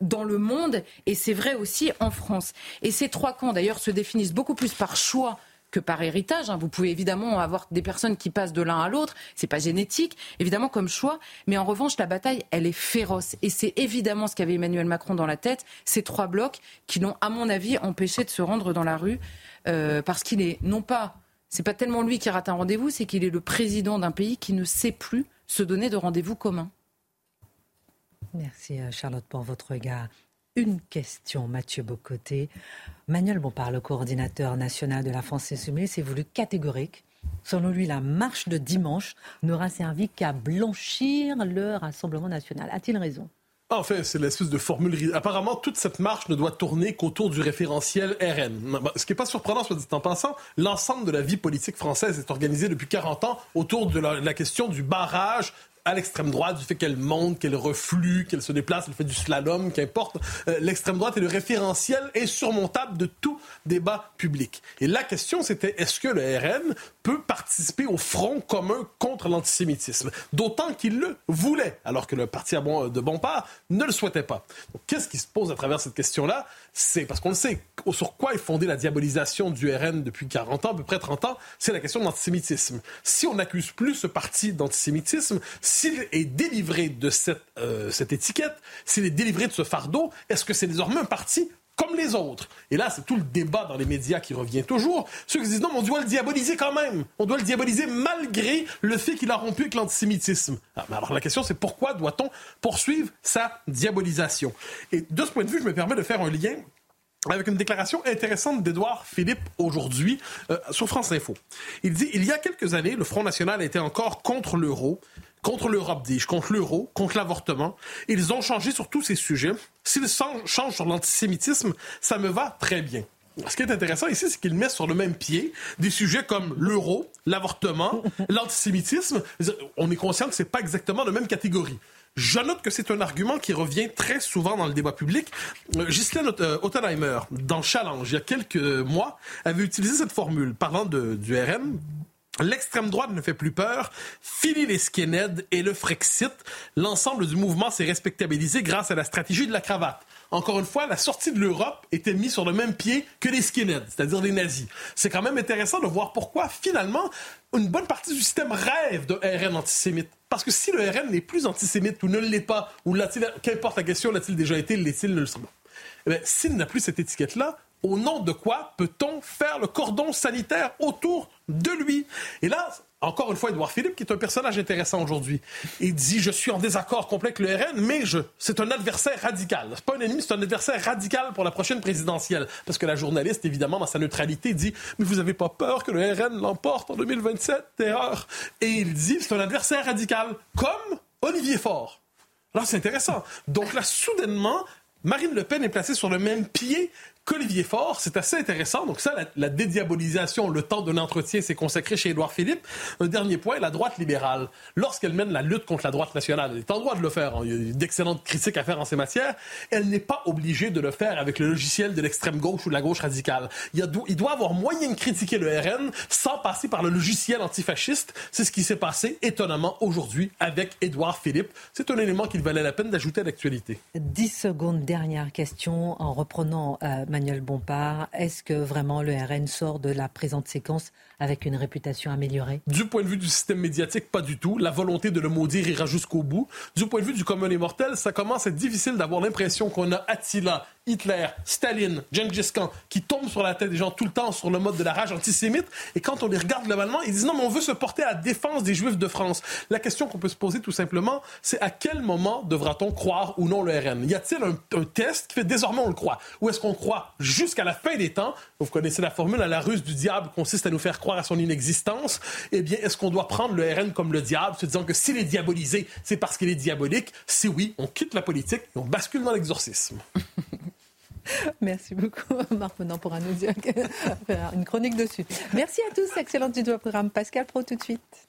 dans le monde et c'est vrai aussi en France. Et ces trois camps, d'ailleurs, se définissent beaucoup plus par choix que par héritage. Hein. Vous pouvez évidemment avoir des personnes qui passent de l'un à l'autre. C'est pas génétique, évidemment, comme choix. Mais en revanche, la bataille, elle est féroce. Et c'est évidemment ce qu'avait Emmanuel Macron dans la tête. Ces trois blocs qui l'ont, à mon avis, empêché de se rendre dans la rue. Euh, parce qu'il est, non pas, c'est pas tellement lui qui rate un rendez-vous, c'est qu'il est le président d'un pays qui ne sait plus se donner de rendez-vous commun. Merci euh, Charlotte pour votre regard. Une question, Mathieu Bocoté. Manuel Bompard, le coordinateur national de la France Insoumise, s'est voulu catégorique. Selon lui, la marche de dimanche n'aura servi qu'à blanchir le Rassemblement national. A-t-il raison? Enfin, c'est l'espèce de formule. Apparemment, toute cette marche ne doit tourner qu'autour du référentiel RN. Ce qui n'est pas surprenant, soit dit en passant, l'ensemble de la vie politique française est organisé depuis 40 ans autour de la question du barrage à l'extrême droite, du fait qu'elle monte, qu'elle reflue, qu'elle se déplace, elle fait du slalom, qu'importe. Euh, l'extrême droite est le référentiel insurmontable de tout débat public. Et la question, c'était est-ce que le RN peut participer au front commun contre l'antisémitisme? D'autant qu'il le voulait, alors que le parti de Bompard ne le souhaitait pas. Qu'est-ce qui se pose à travers cette question-là? C'est parce qu'on le sait, sur quoi est fondée la diabolisation du RN depuis 40 ans, à peu près 30 ans, c'est la question de l'antisémitisme. Si on n'accuse plus ce parti d'antisémitisme, s'il est délivré de cette, euh, cette étiquette, s'il est délivré de ce fardeau, est-ce que c'est désormais un parti comme les autres? Et là, c'est tout le débat dans les médias qui revient toujours. Ceux qui disent non, mais on doit le diaboliser quand même. On doit le diaboliser malgré le fait qu'il a rompu avec l'antisémitisme. Ah, alors la question, c'est pourquoi doit-on poursuivre sa diabolisation? Et de ce point de vue, je me permets de faire un lien avec une déclaration intéressante d'Édouard Philippe aujourd'hui euh, sur France Info. Il dit il y a quelques années, le Front national était encore contre l'euro, contre l'Europe, dis-je, contre l'euro, contre l'avortement. Ils ont changé sur tous ces sujets. S'ils changent sur l'antisémitisme, ça me va très bien. Ce qui est intéressant ici, c'est qu'ils mettent sur le même pied des sujets comme l'euro, l'avortement, l'antisémitisme. On est conscient que c'est pas exactement la même catégorie. Je note que c'est un argument qui revient très souvent dans le débat public. Euh, Ghislaine euh, Ottenheimer, dans Challenge, il y a quelques mois, avait utilisé cette formule parlant de, du RN. L'extrême droite ne fait plus peur. Fini les skinheads et le Frexit. L'ensemble du mouvement s'est respectabilisé grâce à la stratégie de la cravate. Encore une fois, la sortie de l'Europe était mise sur le même pied que les skinheads, c'est-à-dire les nazis. C'est quand même intéressant de voir pourquoi, finalement, une bonne partie du système rêve de RN antisémite. Parce que si le RN n'est plus antisémite ou ne l'est pas, ou l'a-t-il, qu'importe la question, l'a-t-il déjà été, l'est-il, ne le sait pas. Eh s'il n'a plus cette étiquette-là, au nom de quoi peut-on faire le cordon sanitaire autour de lui? Et là, encore une fois, Edouard Philippe, qui est un personnage intéressant aujourd'hui, il dit Je suis en désaccord complet avec le RN, mais je, c'est un adversaire radical. C'est pas un ennemi, c'est un adversaire radical pour la prochaine présidentielle. Parce que la journaliste, évidemment, dans sa neutralité, dit Mais vous n'avez pas peur que le RN l'emporte en 2027 Terreur. Et il dit C'est un adversaire radical, comme Olivier Faure. Alors, c'est intéressant. Donc là, soudainement, Marine Le Pen est placée sur le même pied qu'Olivier Faure. C'est assez intéressant. Donc ça, la, dédiabolisation, le temps d'un entretien s'est consacré chez Édouard Philippe. Un dernier point, la droite libérale. Lorsqu'elle mène la lutte contre la droite nationale, elle est en droit de le faire. Hein. Il y a d'excellentes critiques à faire en ces matières. Elle n'est pas obligée de le faire avec le logiciel de l'extrême gauche ou de la gauche radicale. Il, y doit avoir moyen de critiquer le RN sans passer par le logiciel antifasciste. C'est ce qui s'est passé étonnamment aujourd'hui avec Édouard Philippe. C'est un élément qu'il valait la peine d'ajouter à l'actualité. 10 secondes, dernière question en reprenant euh, Manuel Bompard, est-ce que vraiment le RN sort de la présente séquence avec une réputation améliorée Du point de vue du système médiatique, pas du tout. La volonté de le maudire ira jusqu'au bout. Du point de vue du commun mortel, ça commence à être difficile d'avoir l'impression qu'on a Attila, Hitler, Staline, Genghis Khan, qui tombent sur la tête des gens tout le temps sur le mode de la rage antisémite. Et quand on les regarde globalement, ils disent non, mais on veut se porter à la défense des Juifs de France. La question qu'on peut se poser tout simplement, c'est à quel moment devra-t-on croire ou non le RN Y a-t-il un, un, test qui fait désormais on le croit? Ou est-ce qu'on croit jusqu'à la fin des temps? Vous connaissez la formule, à la ruse du diable consiste à nous faire croire à son inexistence. Eh bien, est-ce qu'on doit prendre le RN comme le diable, se disant que s'il est diabolisé, c'est parce qu'il est diabolique? Si oui, on quitte la politique et on bascule dans l'exorcisme. Merci beaucoup, Marc Menant, pour un une chronique dessus. Merci à tous. Excellent tuto programme. Pascal Pro, tout de suite.